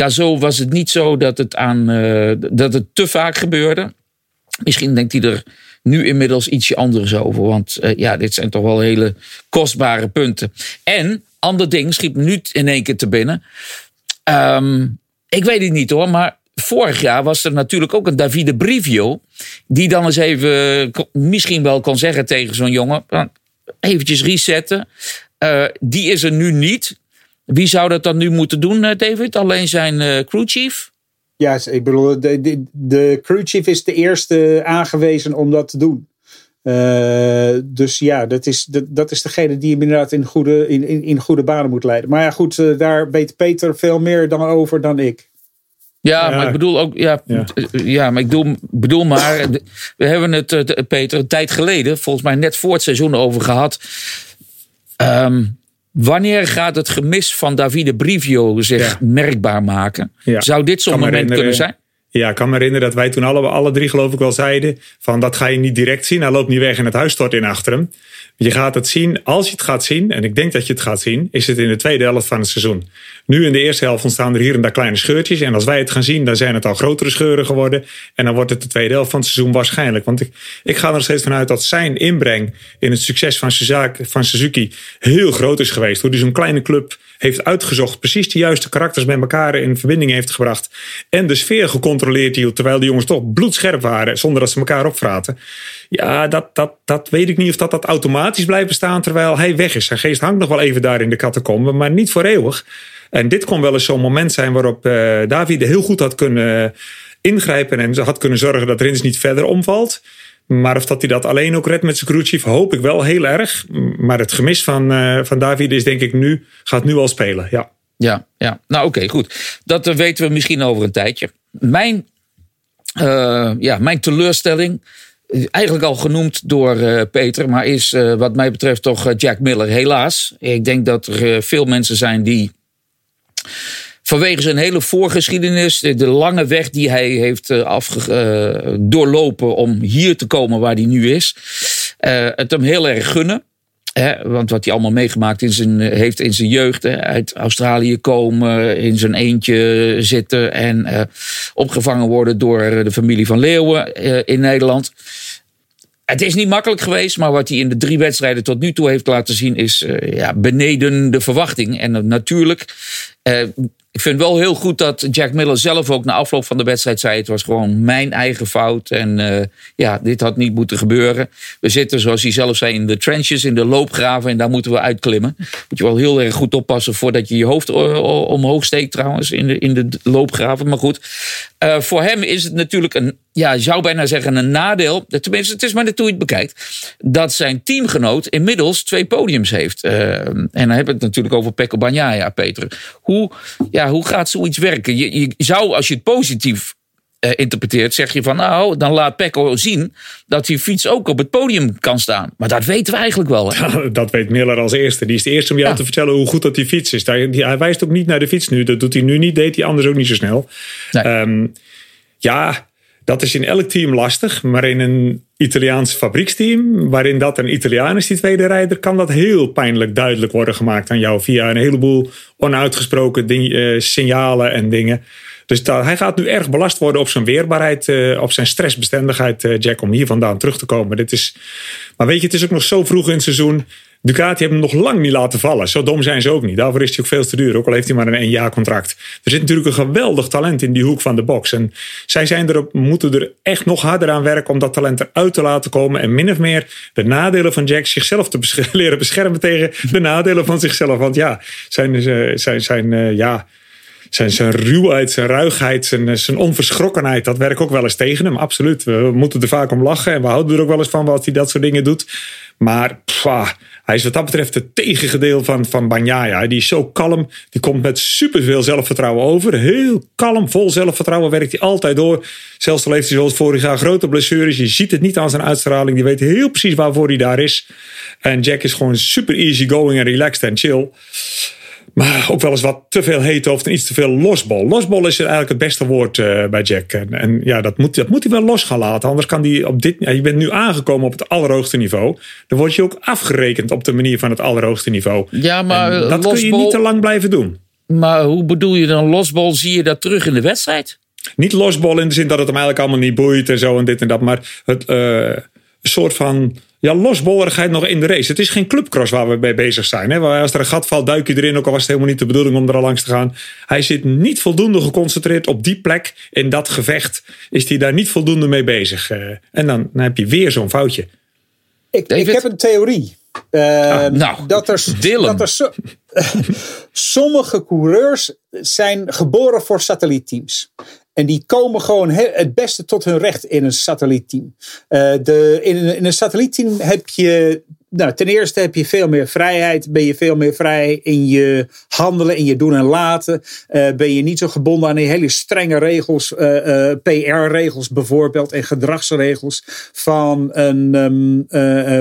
Cazo was het niet zo dat het, aan, uh, dat het te vaak gebeurde. Misschien denkt hij er nu inmiddels ietsje anders over. Want uh, ja, dit zijn toch wel hele kostbare punten. En, ander ding, schiet me nu in één keer te binnen. Um, ik weet het niet hoor, maar vorig jaar was er natuurlijk ook een Davide Brivio. Die dan eens even misschien wel kon zeggen tegen zo'n jongen. Eventjes resetten. Uh, die is er nu niet. Wie zou dat dan nu moeten doen, David? Alleen zijn uh, crewchief? Ja, ik bedoel, de, de, de crewchief is de eerste aangewezen om dat te doen. Uh, dus ja, dat is, dat, dat is degene die hem inderdaad in goede, in, in, in goede banen moet leiden. Maar ja, goed, uh, daar weet Peter veel meer dan over dan ik. Ja, ja, maar ik bedoel ook, ja, ja. ja maar ik bedoel, bedoel maar, we hebben het, Peter, een tijd geleden, volgens mij net voor het seizoen over gehad. Um, Wanneer gaat het gemis van Davide Brivio zich ja. merkbaar maken? Ja. Zou dit zo'n moment kunnen zijn? Ja, ik kan me herinneren dat wij toen alle, alle drie geloof ik wel zeiden... van dat ga je niet direct zien. Hij loopt niet weg en het huis stort in achter hem. Je gaat het zien, als je het gaat zien... en ik denk dat je het gaat zien... is het in de tweede helft van het seizoen. Nu in de eerste helft ontstaan er hier en daar kleine scheurtjes. En als wij het gaan zien, dan zijn het al grotere scheuren geworden. En dan wordt het de tweede helft van het seizoen waarschijnlijk. Want ik, ik ga er steeds vanuit dat zijn inbreng... in het succes van Suzuki, heel groot is geweest. Hoe hij zo'n kleine club heeft uitgezocht. Precies de juiste karakters met elkaar in verbinding heeft gebracht. En de sfeer gecontroleerd hield. Terwijl die jongens toch bloedscherp waren. Zonder dat ze elkaar opvraten. Ja, dat, dat, dat weet ik niet of dat, dat automatisch blijft bestaan terwijl hij weg is. Zijn geest hangt nog wel even daar in de catacombe. Maar niet voor eeuwig. En dit kon wel eens zo'n moment zijn waarop uh, David heel goed had kunnen ingrijpen. En had kunnen zorgen dat Rins niet verder omvalt. Maar of dat hij dat alleen ook redt met zijn crewchief, hoop ik wel heel erg. Maar het gemis van, uh, van David is denk ik nu, gaat nu al spelen. Ja, ja, ja. nou oké, goed. Dat uh, weten we misschien over een tijdje. Mijn, uh, ja, mijn teleurstelling, eigenlijk al genoemd door Peter, maar is wat mij betreft toch Jack Miller, helaas. Ik denk dat er veel mensen zijn die vanwege zijn hele voorgeschiedenis, de lange weg die hij heeft afge, uh, doorlopen om hier te komen waar hij nu is, uh, het hem heel erg gunnen. Want wat hij allemaal meegemaakt in zijn, heeft in zijn jeugd, uit Australië komen, in zijn eentje zitten en opgevangen worden door de familie van Leeuwen in Nederland. Het is niet makkelijk geweest, maar wat hij in de drie wedstrijden tot nu toe heeft laten zien is ja, beneden de verwachting. En natuurlijk, ik vind wel heel goed dat Jack Miller zelf ook na afloop van de wedstrijd zei: het was gewoon mijn eigen fout. En ja, dit had niet moeten gebeuren. We zitten, zoals hij zelf zei, in de trenches, in de loopgraven en daar moeten we uitklimmen. Moet je wel heel erg goed oppassen voordat je je hoofd omhoog steekt, trouwens, in de, in de loopgraven. Maar goed, voor hem is het natuurlijk een, ja, zou bijna zeggen, een nadeel. Tenminste, het is maar net hoe je het bekijkt. Dat zijn teamgenoot inmiddels twee podiums heeft. En dan heb ik het natuurlijk over Pecco Bagnaia, Peter. Hoe, ja, hoe gaat zoiets werken? Je, je zou, als je het positief uh, interpreteert, zeg je van nou, dan laat Pecco zien dat die fiets ook op het podium kan staan. Maar dat weten we eigenlijk wel. Hè? Dat weet Miller als eerste. Die is de eerste om jou ja. te vertellen hoe goed dat die fiets is. Hij wijst ook niet naar de fiets nu. Dat doet hij nu niet, deed hij anders ook niet zo snel. Nee. Um, ja, dat is in elk team lastig, maar in een Italiaans fabrieksteam, waarin dat een Italiaan is, die tweede rijder, kan dat heel pijnlijk duidelijk worden gemaakt aan jou via een heleboel onuitgesproken ding, uh, signalen en dingen. Dus hij gaat nu erg belast worden op zijn weerbaarheid, uh, op zijn stressbestendigheid, uh, Jack, om hier vandaan terug te komen. Dit is, maar weet je, het is ook nog zo vroeg in het seizoen. Ducati heeft hem nog lang niet laten vallen. Zo dom zijn ze ook niet. Daarvoor is hij ook veel te duur. Ook al heeft hij maar een één jaar contract. Er zit natuurlijk een geweldig talent in die hoek van de box. En zij zijn erop, moeten er echt nog harder aan werken om dat talent eruit te laten komen. En min of meer de nadelen van Jack zichzelf te leren beschermen tegen de nadelen van zichzelf. Want ja, zijn, eh, zijn, zijn, uh, ja, zijn, zijn ruwheid, zijn ruigheid, zijn, zijn onverschrokkenheid, dat werkt ook wel eens tegen hem. Absoluut. We moeten er vaak om lachen en we houden er ook wel eens van wat hij dat soort dingen doet. Maar pff, hij is wat dat betreft het tegengedeelte van, van Banyaya. Die is zo kalm. Die komt met superveel zelfvertrouwen over. Heel kalm, vol zelfvertrouwen werkt hij altijd door. Zelfs al heeft hij zoals vorig jaar grote blessures. Je ziet het niet aan zijn uitstraling. Die weet heel precies waarvoor hij daar is. En Jack is gewoon super easy going en relaxed en chill. Maar ook wel eens wat te veel heet of iets te veel losbol. Losbol is eigenlijk het beste woord uh, bij Jack. En, en, ja, dat moet, dat moet hij wel los gaan laten. Anders kan hij op dit. Ja, je bent nu aangekomen op het allerhoogste niveau. Dan word je ook afgerekend op de manier van het allerhoogste niveau. Ja, maar en dat losbol, kun je niet te lang blijven doen. Maar hoe bedoel je dan losbol? Zie je dat terug in de wedstrijd? Niet losbol in de zin dat het hem eigenlijk allemaal niet boeit en zo en dit en dat. Maar het, uh, een soort van ja, losbollerigheid nog in de race. Het is geen clubcross waar we mee bezig zijn. Hè? Als er een gat valt, duik je erin. Ook al was het helemaal niet de bedoeling om er al langs te gaan. Hij zit niet voldoende geconcentreerd op die plek. In dat gevecht is hij daar niet voldoende mee bezig. En dan, dan heb je weer zo'n foutje. Ik, ik, heb een theorie. Uh, ah, nou, dat er, Dylan. dat er so, sommige coureurs zijn geboren voor satellietteams. En die komen gewoon het beste tot hun recht in een satellietteam. Uh, de, in, in een satellietteam heb je nou, ten eerste heb je veel meer vrijheid. Ben je veel meer vrij in je handelen, in je doen en laten. Uh, ben je niet zo gebonden aan die hele strenge regels, uh, uh, PR-regels bijvoorbeeld en gedragsregels van een, um,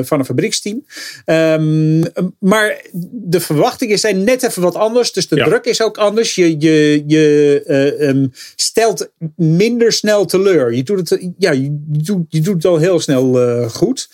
van een fabrieksteam. Um, maar de verwachtingen zijn net even wat anders. Dus de ja. druk is ook anders. Je, je, je um, stelt minder snel teleur. Je doet het, ja, je, doet, je doet het al heel snel goed.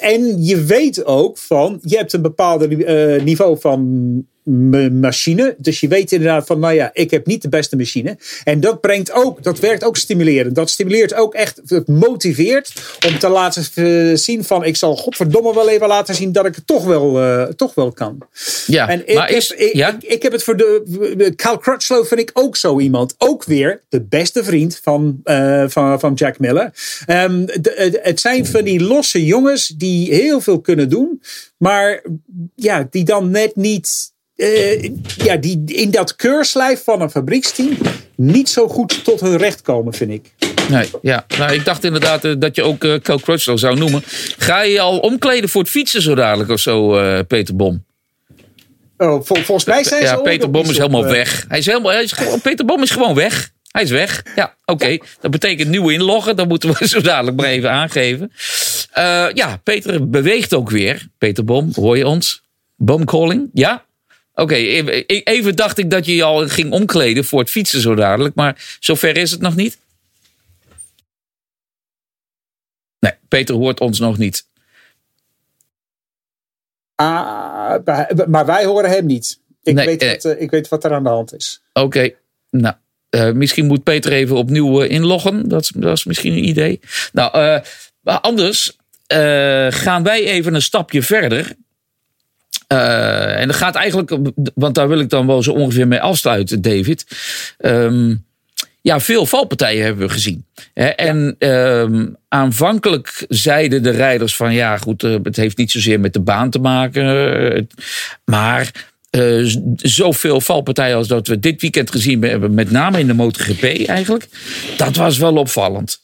en je weet ook van, je hebt een bepaald uh, niveau van machine. Dus je weet inderdaad van, nou ja, ik heb niet de beste machine. En dat brengt ook, dat werkt ook stimulerend. Dat stimuleert ook echt, het motiveert om te laten zien van, ik zal godverdomme wel even laten zien dat ik het toch wel, uh, toch wel kan. Ja, en ik, maar heb, is, ik, ja? ik, ik, heb het voor de, Cal Crutchlow vind ik ook zo iemand. Ook weer de beste vriend van, uh, van, van Jack Miller. Um, de, het zijn van die losse jongens die heel veel kunnen doen. Maar ja, die dan net niet uh, ja, die in dat keurslijf van een fabrieksteam niet zo goed tot hun recht komen, vind ik. Nee, ja. Nou, ik dacht inderdaad uh, dat je ook uh, Cal Crutchlow zou noemen. Ga je al omkleden voor het fietsen zo dadelijk of zo, Peter Bom? Oh, vol, volgens mij zijn ja, ze Peter Bom is helemaal weg. Hij is helemaal, hij is Peter Bom is gewoon weg. Hij is weg. Ja, oké. Okay. Dat betekent nieuw inloggen. Dat moeten we zo dadelijk maar even aangeven. ja, Peter beweegt ook weer. Peter Bom, hoor je ons? Bomcalling? Ja? Oké, okay, even dacht ik dat je je al ging omkleden voor het fietsen zo dadelijk. Maar zover is het nog niet. Nee, Peter hoort ons nog niet. Ah, maar wij horen hem niet. Ik, nee, weet, wat, uh, ik weet wat er aan de hand is. Oké, okay. nou. Uh, misschien moet Peter even opnieuw uh, inloggen. Dat is, dat is misschien een idee. Nou, anders gaan wij even een stapje verder. Uh, en dat gaat eigenlijk, want daar wil ik dan wel zo ongeveer mee afsluiten, David. Um, ja, veel valpartijen hebben we gezien. Hè? En um, aanvankelijk zeiden de rijders van ja, goed, uh, het heeft niet zozeer met de baan te maken. Uh, maar uh, zoveel valpartijen als dat we dit weekend gezien hebben, met name in de MotoGP eigenlijk, dat was wel opvallend.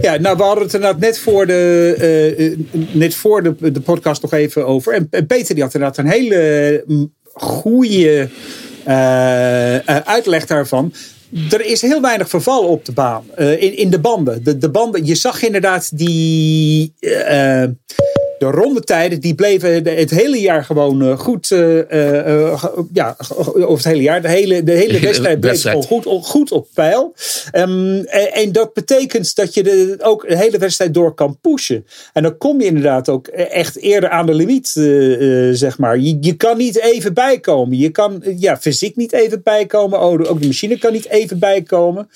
Ja, nou, we hadden het inderdaad net voor de, uh, net voor de, de podcast nog even over. En, Peter die had inderdaad een hele goede uh, uitleg daarvan. Er is heel weinig verval op de baan, in, in de banden. De, de banden. Je zag inderdaad die de rondetijden die bleven het hele jaar gewoon goed. Uh, uh, ja, over het hele jaar. De hele, de hele wedstrijd bleef gewoon goed, goed op peil. Um, en, en, dat betekent dat je de, ook de hele wedstrijd door kan pushen. En dan kom je inderdaad ook echt eerder aan de limiet, uh, zeg maar. Je, je kan niet even bijkomen. Je kan ja, fysiek niet even bijkomen. Ook de machine kan niet even bijkomen.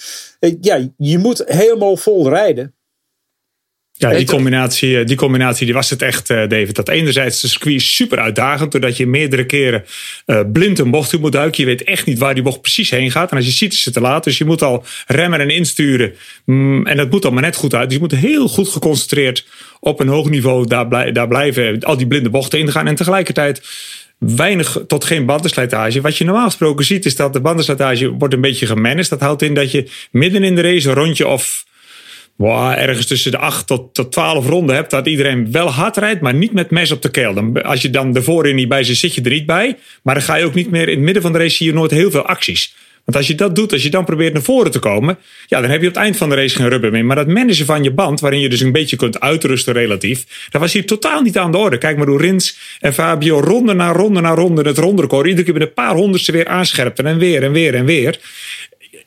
ja, je moet helemaal vol rijden. Ja, die combinatie, eh, die combinatie die was het echt, eh, David. Dat enerzijds de circuit super uitdagend, doordat je meerdere keren eh, blind een bocht in moet duiken. Je weet echt niet waar die bocht precies heen gaat. En als je ziet, is het te laat. Dus je moet al remmen en insturen. Mm, en dat moet dan maar net goed uit. Dus je moet heel goed geconcentreerd op een hoog niveau daar, blij- daar blijven. Al die blinde bochten ingaan. En tegelijkertijd weinig tot geen bandenslijtage. Wat je normaal gesproken ziet, is dat de bandenslijtage wordt een beetje gemanaged. Dat houdt in dat je midden in de race een rondje of Wow, ergens tussen de 8 tot, tot 12 ronden hebt, dat iedereen wel hard rijdt, maar niet met mes op de keel. Dan, als je dan ervoor in niet bij zit, zit je er niet bij. Maar dan ga je ook niet meer in het midden van de race, zie je nooit heel veel acties. Want als je dat doet, als je dan probeert naar voren te komen, ja, dan heb je op het eind van de race geen rubber meer. Maar dat managen van je band, waarin je dus een beetje kunt uitrusten relatief, dat was hier totaal niet aan de orde. Kijk maar hoe Rins en Fabio ronde na ronde na ronde het rondrecord, iedere keer met een paar honderdste weer aanscherpten en weer en weer en weer.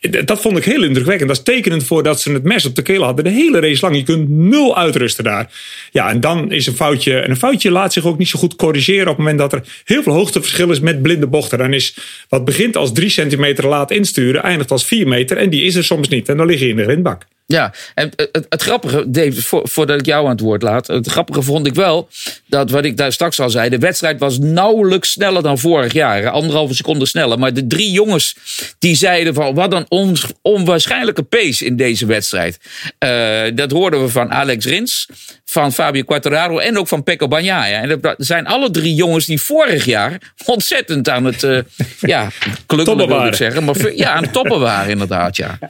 Dat vond ik heel indrukwekkend. Dat is tekenend voor dat ze het mes op de keel hadden. De hele race lang. Je kunt nul uitrusten daar. Ja, en dan is een foutje. En een foutje laat zich ook niet zo goed corrigeren. op het moment dat er heel veel hoogteverschil is met blinde bochten. Dan is wat begint als drie centimeter laat insturen. eindigt als vier meter. En die is er soms niet. En dan lig je in de grindbak. Ja, en het, het, het grappige, Dave, voor, voordat ik jou aan het woord laat. Het grappige vond ik wel dat wat ik daar straks al zei. De wedstrijd was nauwelijks sneller dan vorig jaar. Anderhalve seconde sneller. Maar de drie jongens die zeiden van wat een on, onwaarschijnlijke pace in deze wedstrijd. Eh, dat hoorden we van Alex Rins, van Fabio Quartararo en ook van Pecco Bagnaia. En dat zijn alle drie jongens die vorig jaar ontzettend aan het eh ja, wil ik zeggen. Maar ja, aan het toppen waren inderdaad, ja.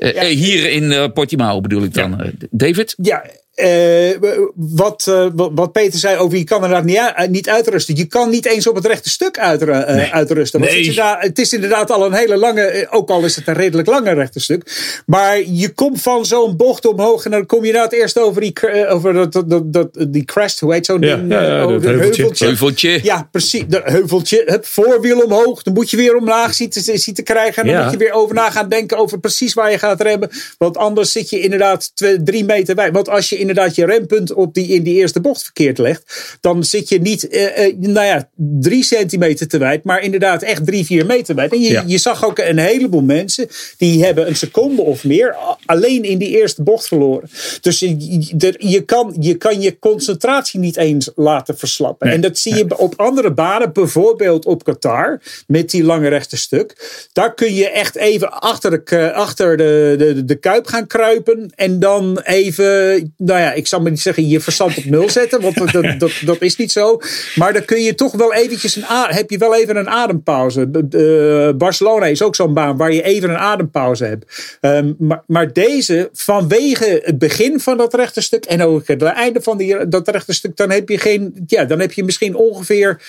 Eh, eh, hier in eh, Portimao bedoel ik dan. David? Ja, eh, wat, eh, wat- wat Peter zei over je kan inderdaad niet, uit- niet uitrusten. Je kan niet eens op het rechte stuk uitru- eh, uitrusten. Want Nee. Het, is inderdaad, het is inderdaad al een hele lange, eh, ook al is het een redelijk lange rechte stuk. Maar je komt van zo'n bocht omhoog en dan kom je inderdaad eerst over die, eh, over dat, dat, dat, die crest, hoe heet zo'n Ja, ding? ja, ja, Eh, oh, dat de heuveltje. Heuveltje. ja, precies. De heuveltje, het voorwiel omhoog. Dan moet je weer omlaag zien te, zien te krijgen. En dan Ja. moet je weer over na gaan denken over precies waar je gaat remmen. Want anders zit je inderdaad twee, drie meter bij. Want als je inderdaad je rempunt op die, in die eerste bocht verkeerd legt. Dan zit je niet, eh, eh, nou ja, drie centimeter te wijd. Maar inderdaad echt drie, vier meter wijd. En je, Ja. je zag ook een heleboel mensen. Die hebben een seconde of meer alleen in die eerste bocht verloren. Dus je, kan, je kan je concentratie niet eens laten verslappen. Nee. En dat zie je op andere banen, bijvoorbeeld op Qatar, met die lange rechte stuk. Daar kun je echt even achter de, achter de, de, de kuip gaan kruipen. En dan even, nou ja, ik zal maar niet zeggen je verstand op nul zetten, want dat, dat, dat, dat is niet zo. Maar dan kun je toch wel eventjes een, heb je wel even een adempauze. Eh, Barcelona is ook zo'n baan waar je even een adempauze hebt. Ehm, maar, maar deze, vanwege het begin van dat rechte stuk en ook het einde van die, dat rechte stuk, dan heb je geen, ja, dan heb je misschien ongeveer.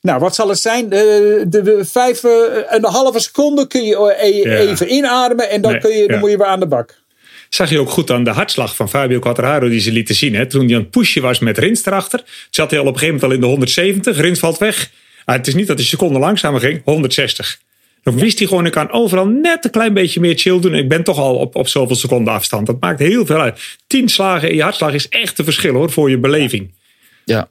Nou, wat zal het zijn? De, de, de vijf eh, en een halve seconde kun je e- Ja. even inademen en dan, Nee, kun je, dan ja. moet je weer aan de bak. Zag je ook goed aan de hartslag van Fabio Quartararo die ze lieten zien. Hè? Toen hij aan het pushen was met Rins erachter. Zat hij al op een gegeven moment al in de 170. Rins valt weg. Ah, het is niet dat hij seconden langzamer ging. 160. Dan wist hij gewoon, ik kan overal net een klein beetje meer chill doen. Ik ben toch al op, op zoveel seconden afstand. Dat maakt heel veel uit. 10 slagen in je hartslag is echt een verschil hoor, voor je beleving. Ja.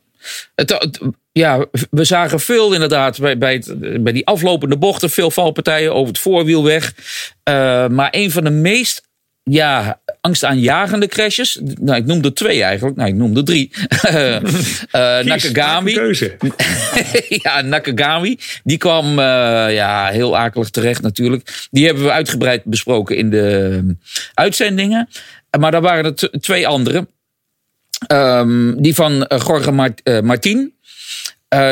Het, ja, we zagen veel inderdaad bij, bij die aflopende bochten. Veel valpartijen over het voorwiel weg. Eh, maar een van de meest ja, angstaanjagende crashes. Nou, ik noemde twee eigenlijk. Nou, ik noemde drie. Kies, Nakagami. keuze. ja, Nakagami. Die kwam eh, ja, heel akelig terecht natuurlijk. Die hebben we uitgebreid besproken in de eh, uitzendingen. Maar daar waren er twee andere. Ehm, die van eh, Jorge Mart- Martin.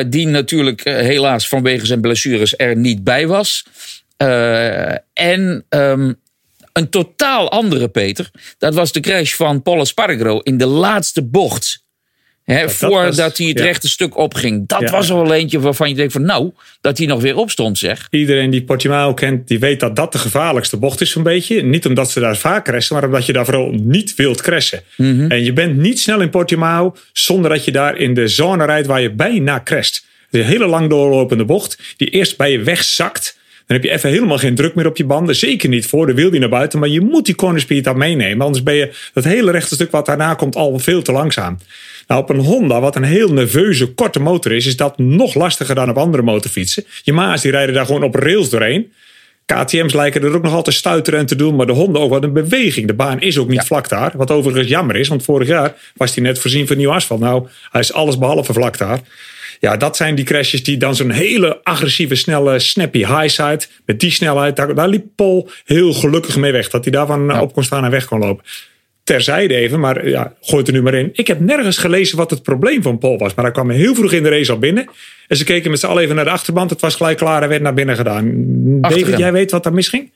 Die natuurlijk helaas vanwege zijn blessures er niet bij was. En ehm, een totaal andere Peter. Dat was de crash van Paul Espargaro in de laatste bocht. Voordat was- hij het ja. rechte stuk opging. Dat Ja. was er wel eentje waarvan je denkt van nou, dat hij nog weer opstond zeg. Iedereen die Portimao kent, die weet dat dat de gevaarlijkste bocht is zo'n beetje. Niet omdat ze daar vaak crashen, maar omdat je daar vooral niet wilt crashen. En je bent niet snel in Portimao zonder dat je daar in de zone rijdt waar je bijna crasht. Een hele lang doorlopende bocht die eerst bij je wegzakt. Dan heb je even helemaal geen druk meer op je banden. Zeker niet voor de wiel die naar buiten. Maar je moet die corner speed dan meenemen. Anders ben je dat hele rechte stuk wat daarna komt al veel te langzaam. Nou, op een Honda, wat een heel nerveuze, korte motor is, is dat nog lastiger dan op andere motorfietsen. Yamaha's die rijden daar gewoon op rails doorheen. KTM's lijken er ook nog altijd stuiteren en te doen. Maar de Honda ook wat een beweging. De baan is ook niet vlak daar. Wat overigens jammer is, want vorig jaar was hij net voorzien van nieuw asfalt. Nou, hij is alles behalve vlak daar. Ja, dat zijn die crashes die dan zo'n hele agressieve, snelle, snappy highside. Met die snelheid, daar, daar liep Paul heel gelukkig mee weg. Dat hij daarvan op kon staan en weg kon lopen terzijde even, maar ja, gooi er nu maar in. Ik heb nergens gelezen wat het probleem van Paul was. Maar hij kwam heel vroeg in de race al binnen. En ze keken met z'n allen even naar de achterband. Het was gelijk klaar en werd naar binnen gedaan. David, jij weet wat daar misging?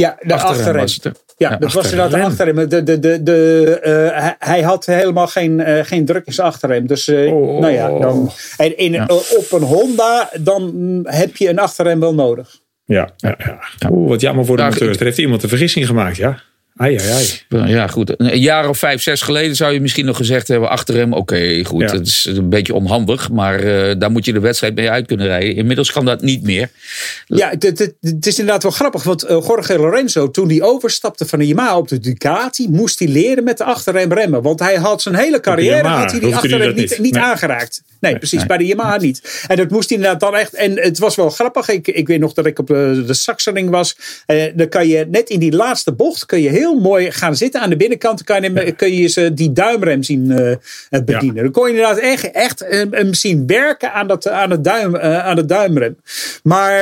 Ja, de achterrem. Ja, dat was inderdaad de achterrem. De, de, de, de, uh, hij had helemaal geen, uh, geen druk in zijn achterrem. Dus uh, oh. nou ja, dan, en in, ja. op een Honda dan heb je een achterrem wel nodig. Ja, ja, ja. Oeh, wat jammer voor de monteurs. Er heeft iemand een vergissing gemaakt, ja. Ai, ai, ai. Ja, goed. Een jaar of vijf, zes geleden zou je misschien nog gezegd hebben achter hem. Oké, goed. Ja. Het is een beetje onhandig. Maar uh, daar moet je de wedstrijd mee uit kunnen rijden. Inmiddels kan dat niet meer. Ja, het, het, het is inderdaad wel grappig. Want uh, Jorge Lorenzo, toen hij overstapte van de Yamaha op de Ducati, moest hij leren met de achterrem remmen. Want hij had zijn hele carrière had hij die achterrem niet, niet nee. aangeraakt. Nee, precies. Nee. Bij de Yamaha niet. En dat moest inderdaad dan echt. En het was wel grappig. Ik, ik weet nog dat ik op de, de Saxering was. Uh, dan kan je net in die laatste bocht kun je heel mooi gaan zitten aan de binnenkant. Kan je, kun je ze die duimrem zien uh, bedienen. Ja. Dan kon je inderdaad echt, echt zien werken aan, dat, aan, het, duim, aan het duimrem. Maar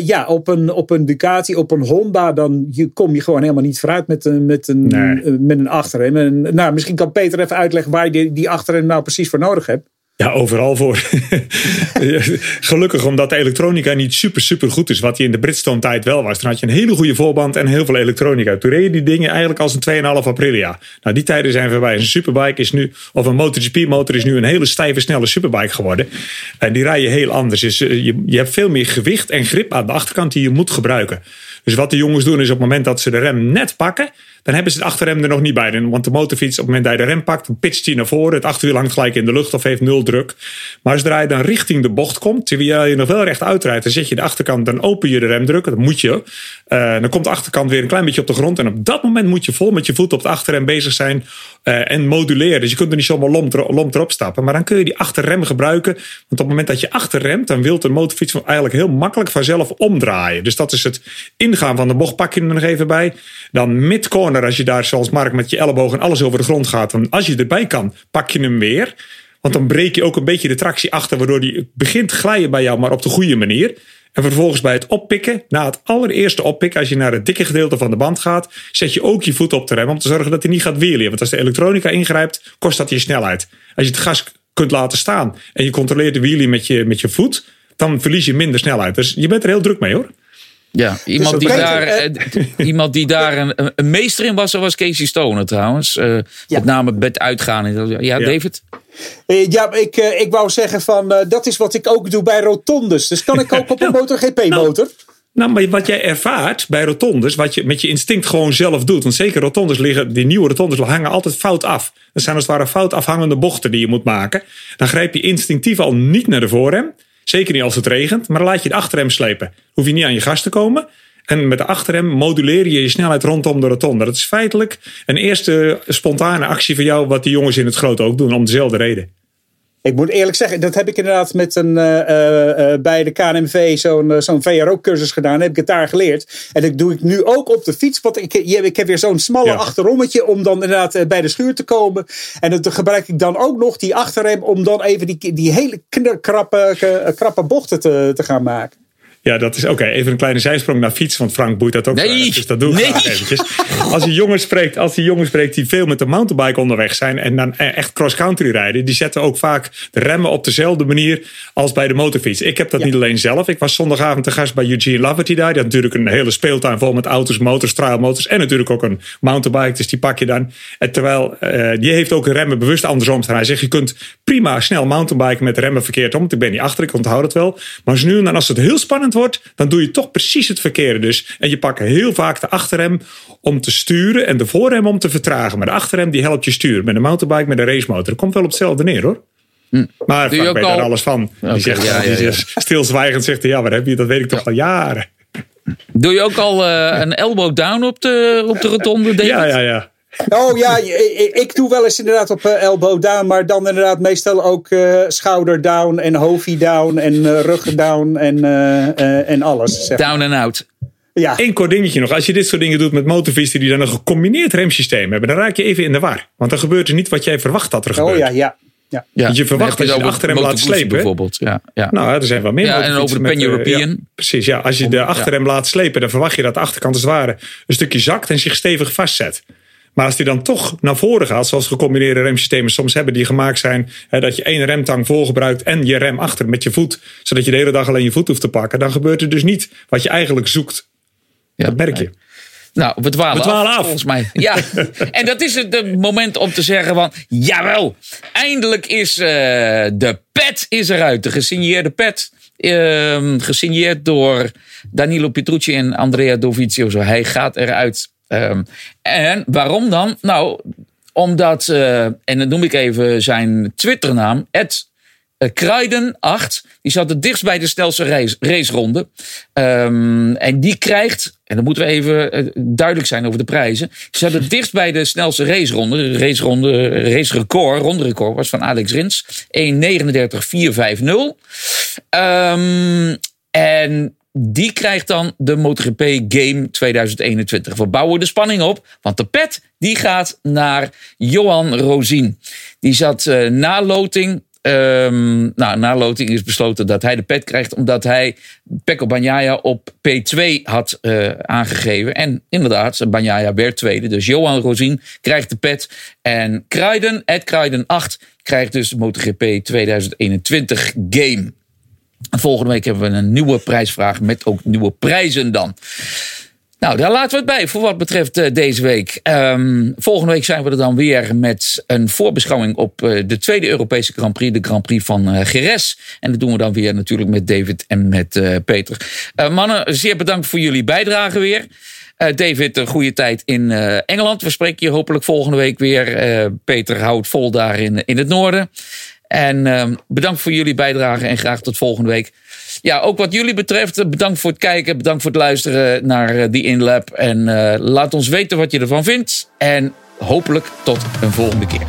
ja, op een, op een Ducati, op een Honda, dan je, kom je gewoon helemaal niet vooruit met, een, met, een, nee. met een achterrem. En, nou, misschien kan Peter even uitleggen waar je die, die achterrem nou precies voor nodig hebt. Ja, overal voor. Gelukkig omdat de elektronica niet super, super goed is. Wat hij in de Bridgestone tijd wel was. Dan had je een hele goede voorband en heel veel elektronica. Toen reden die dingen eigenlijk als een 2,5 Aprilia. Nou, die tijden zijn voorbij. Een superbike is nu, of een MotoGP motor is nu een hele stijve, snelle superbike geworden. En die rij je heel anders. Dus je, je hebt veel meer gewicht en grip aan de achterkant die je moet gebruiken. Dus wat de jongens doen is op het moment dat ze de rem net pakken, dan hebben ze het achterrem er nog niet bij. Want de motorfiets, op het moment dat je de rem pakt, dan pitcht hij naar voren. Het achterwiel hangt gelijk in de lucht of heeft nul druk. Maar zodra je dan richting de bocht komt, terwijl je nog wel recht uitrijdt, dan zet je de achterkant, dan open je de remdruk. Dat moet je. Uh, dan komt de achterkant weer een klein beetje op de grond. En op dat moment moet je vol met je voet op de achterrem bezig zijn uh, en moduleren. Dus je kunt er niet zomaar lomp, lomp erop stappen. Maar dan kun je die achterrem gebruiken. Want op het moment dat je achterremt, dan wil de motorfiets eigenlijk heel makkelijk vanzelf omdraaien. Dus dat is het ingaan van de bocht. Pak je er nog even bij. Dan mid-corner, als je daar zoals Mark met je elleboog en alles over de grond gaat. Dan als je erbij kan, pak je hem weer. Want dan breek je ook een beetje de tractie achter, waardoor die begint glijden bij jou, maar op de goede manier. En vervolgens bij het oppikken, na het allereerste oppikken, als je naar het dikke gedeelte van de band gaat, zet je ook je voet op de rem om te zorgen dat hij niet gaat wielen. Want als de elektronica ingrijpt, kost dat je snelheid. Als je het gas kunt laten staan en je controleert de wheelie met je, met je voet, dan verlies je minder snelheid. Dus je bent er heel druk mee hoor. Ja, iemand, dus die, daar, uh, iemand die daar een, een, meester in was, was Casey Stoner trouwens. Uh, ja. Met name met uitgaan. Ja, ja, David? Uh, ja, ik, ik wou zeggen van dat is wat ik ook doe bij rotondes. Dus kan ik ook op een MotoGP-motor? Nou, maar wat jij ervaart bij rotondes, wat je met je instinct gewoon zelf doet. Want zeker rotondes liggen, die nieuwe rotondes hangen altijd fout af. Dat zijn als het ware fout afhangende bochten die je moet maken. Dan grijp je instinctief al niet naar de voorrem. Zeker niet als het regent, maar dan laat je de achterrem slepen. Hoef je niet aan je gas te komen. En met de achterrem moduleer je je snelheid rondom de rotonde. Dat is feitelijk een eerste spontane actie van jou, wat die jongens in het grote ook doen, om dezelfde reden. Ik moet eerlijk zeggen, dat heb ik inderdaad met een, uh, uh, bij de KNMV zo'n zo'n VRO-cursus gedaan. heb ik het daar geleerd. En dat doe ik nu ook op de fiets. Want ik, ik heb weer zo'n smalle ja. achterommetje om dan inderdaad bij de schuur te komen. En dat gebruik ik dan ook nog, die achterrem, om dan even die, die hele krappe, krappe bochten te, te gaan maken. Ja, dat is oké. Okay. Even een kleine zijsprong naar fiets, want Frank boeit dat ook. Nee, dus dat doe ik nee. eventjes. Als je jongens spreekt, als die jongens spreekt die veel met de mountainbike onderweg zijn en dan echt cross-country rijden, die zetten ook vaak de remmen op dezelfde manier als bij de motorfiets. Ik heb dat ja. niet alleen zelf. Ik was zondagavond te gast bij Eugene Laverty daar. Die had natuurlijk een hele speeltuin vol met auto's, motors, trailmotors en natuurlijk ook een mountainbike. Dus die pak je dan. En terwijl uh, die heeft ook remmen bewust andersom staan. Hij zegt, je kunt prima snel mountainbiken met remmen verkeerd om. Ik ben niet achter, ik onthoud het wel. Maar als nu en dan als het heel spannend wordt, dan doe je toch precies het verkeerde. Dus, en je pakt heel vaak de achterrem om te sturen en de voorrem om te vertragen. Maar de achterrem die helpt je sturen. Met een mountainbike, met een racemotor. Dat komt wel op hetzelfde neer hoor. Hm. Maar Frank weet al... daar alles van. Okay, die zegt, ja, ja, ja. stilzwijgend zegt ja, wat heb je? Dat weet ik toch al jaren. Doe je ook al uh, een elbow down op de, op de rotonde? David? Ja, ja, ja. Oh ja, ik doe wel eens inderdaad op uh, elbow down, maar dan inderdaad meestal ook uh, schouder down en hoofdie down en uh, ruggen down en, en alles. Zeg down and out. Ja. Eén kort dingetje nog. Als je dit soort dingen doet met motorfietsen die dan een gecombineerd remsysteem hebben, dan raak je even in de war. Want dan gebeurt er niet wat jij verwacht dat er gebeurt. Oh ja, ja. ja. Je verwacht dat je de achterrem laat slepen. Bijvoorbeeld, ja. ja. Nou, er zijn wel meer Ja, en over de eh, Pan-European. ja, precies, ja. Als je de achterrem laat slepen, dan verwacht je dat de achterkant als het ware een stukje zakt en zich stevig vastzet. Maar als die dan toch naar voren gaat, zoals gecombineerde remsystemen soms hebben, die gemaakt zijn, hè, dat je één remtang voor gebruikt en je rem achter met je voet, zodat je de hele dag alleen je voet hoeft te pakken, dan gebeurt er dus niet wat je eigenlijk zoekt. Ja, Dat merk je. Nou, we dwalen, We dwalen af. Volgens mij. Ja. en dat is het moment om te zeggen van... Jawel, eindelijk is eh, de pet is eruit. De gesigneerde pet. ehm, gesigneerd door Danilo Petrucci en Andrea Dovizioso. Hij gaat eruit. Ehm, en waarom dan? Nou, omdat... eh, en dan noem ik even zijn Twitternaam. Ed eh, Kruiden 8, die zat het dichtst bij de snelste race, raceronde. Ehm, en die krijgt, en dan moeten we even eh, duidelijk zijn over de prijzen. Die zat het dichtst bij de snelste raceronde. De raceronde, racerecord, ronderecord was van Alex Rins. 1.39.450. Ehm, en die krijgt dan de MotoGP Game 2021. We bouwen de spanning op, want de pet die gaat naar Johan Rozien. Die zat eh, na loting. ehm, nou, na loting is besloten dat hij de pet krijgt, omdat hij Pecco Bagnaia op P2 had eh, aangegeven. En inderdaad, Bagnaia werd tweede. Dus Johan Rozien krijgt de pet. En Kruiden, Ed Kruiden 8, krijgt dus de MotoGP 2021 Game. Volgende week hebben we een nieuwe prijsvraag met ook nieuwe prijzen dan. Nou, daar laten we het bij voor wat betreft eh, deze week. Ehm, volgende week zijn we er dan weer met een voorbeschouwing op eh, de tweede Europese Grand Prix, de Grand Prix van eh Jerez. En dat doen we dan weer natuurlijk met David en met eh, Peter. Eh, mannen, zeer bedankt voor jullie bijdrage weer. Eh, David, een goede tijd in eh, Engeland. We spreken je hopelijk volgende week weer. Eh, Peter houdt vol daar in, in het noorden. En ehm, bedankt voor jullie bijdrage en graag tot volgende week. Ja, ook wat jullie betreft, eh, bedankt voor het kijken. Bedankt voor het luisteren naar eh, die InLab. En eh, laat ons weten wat je ervan vindt. En hopelijk tot een volgende keer.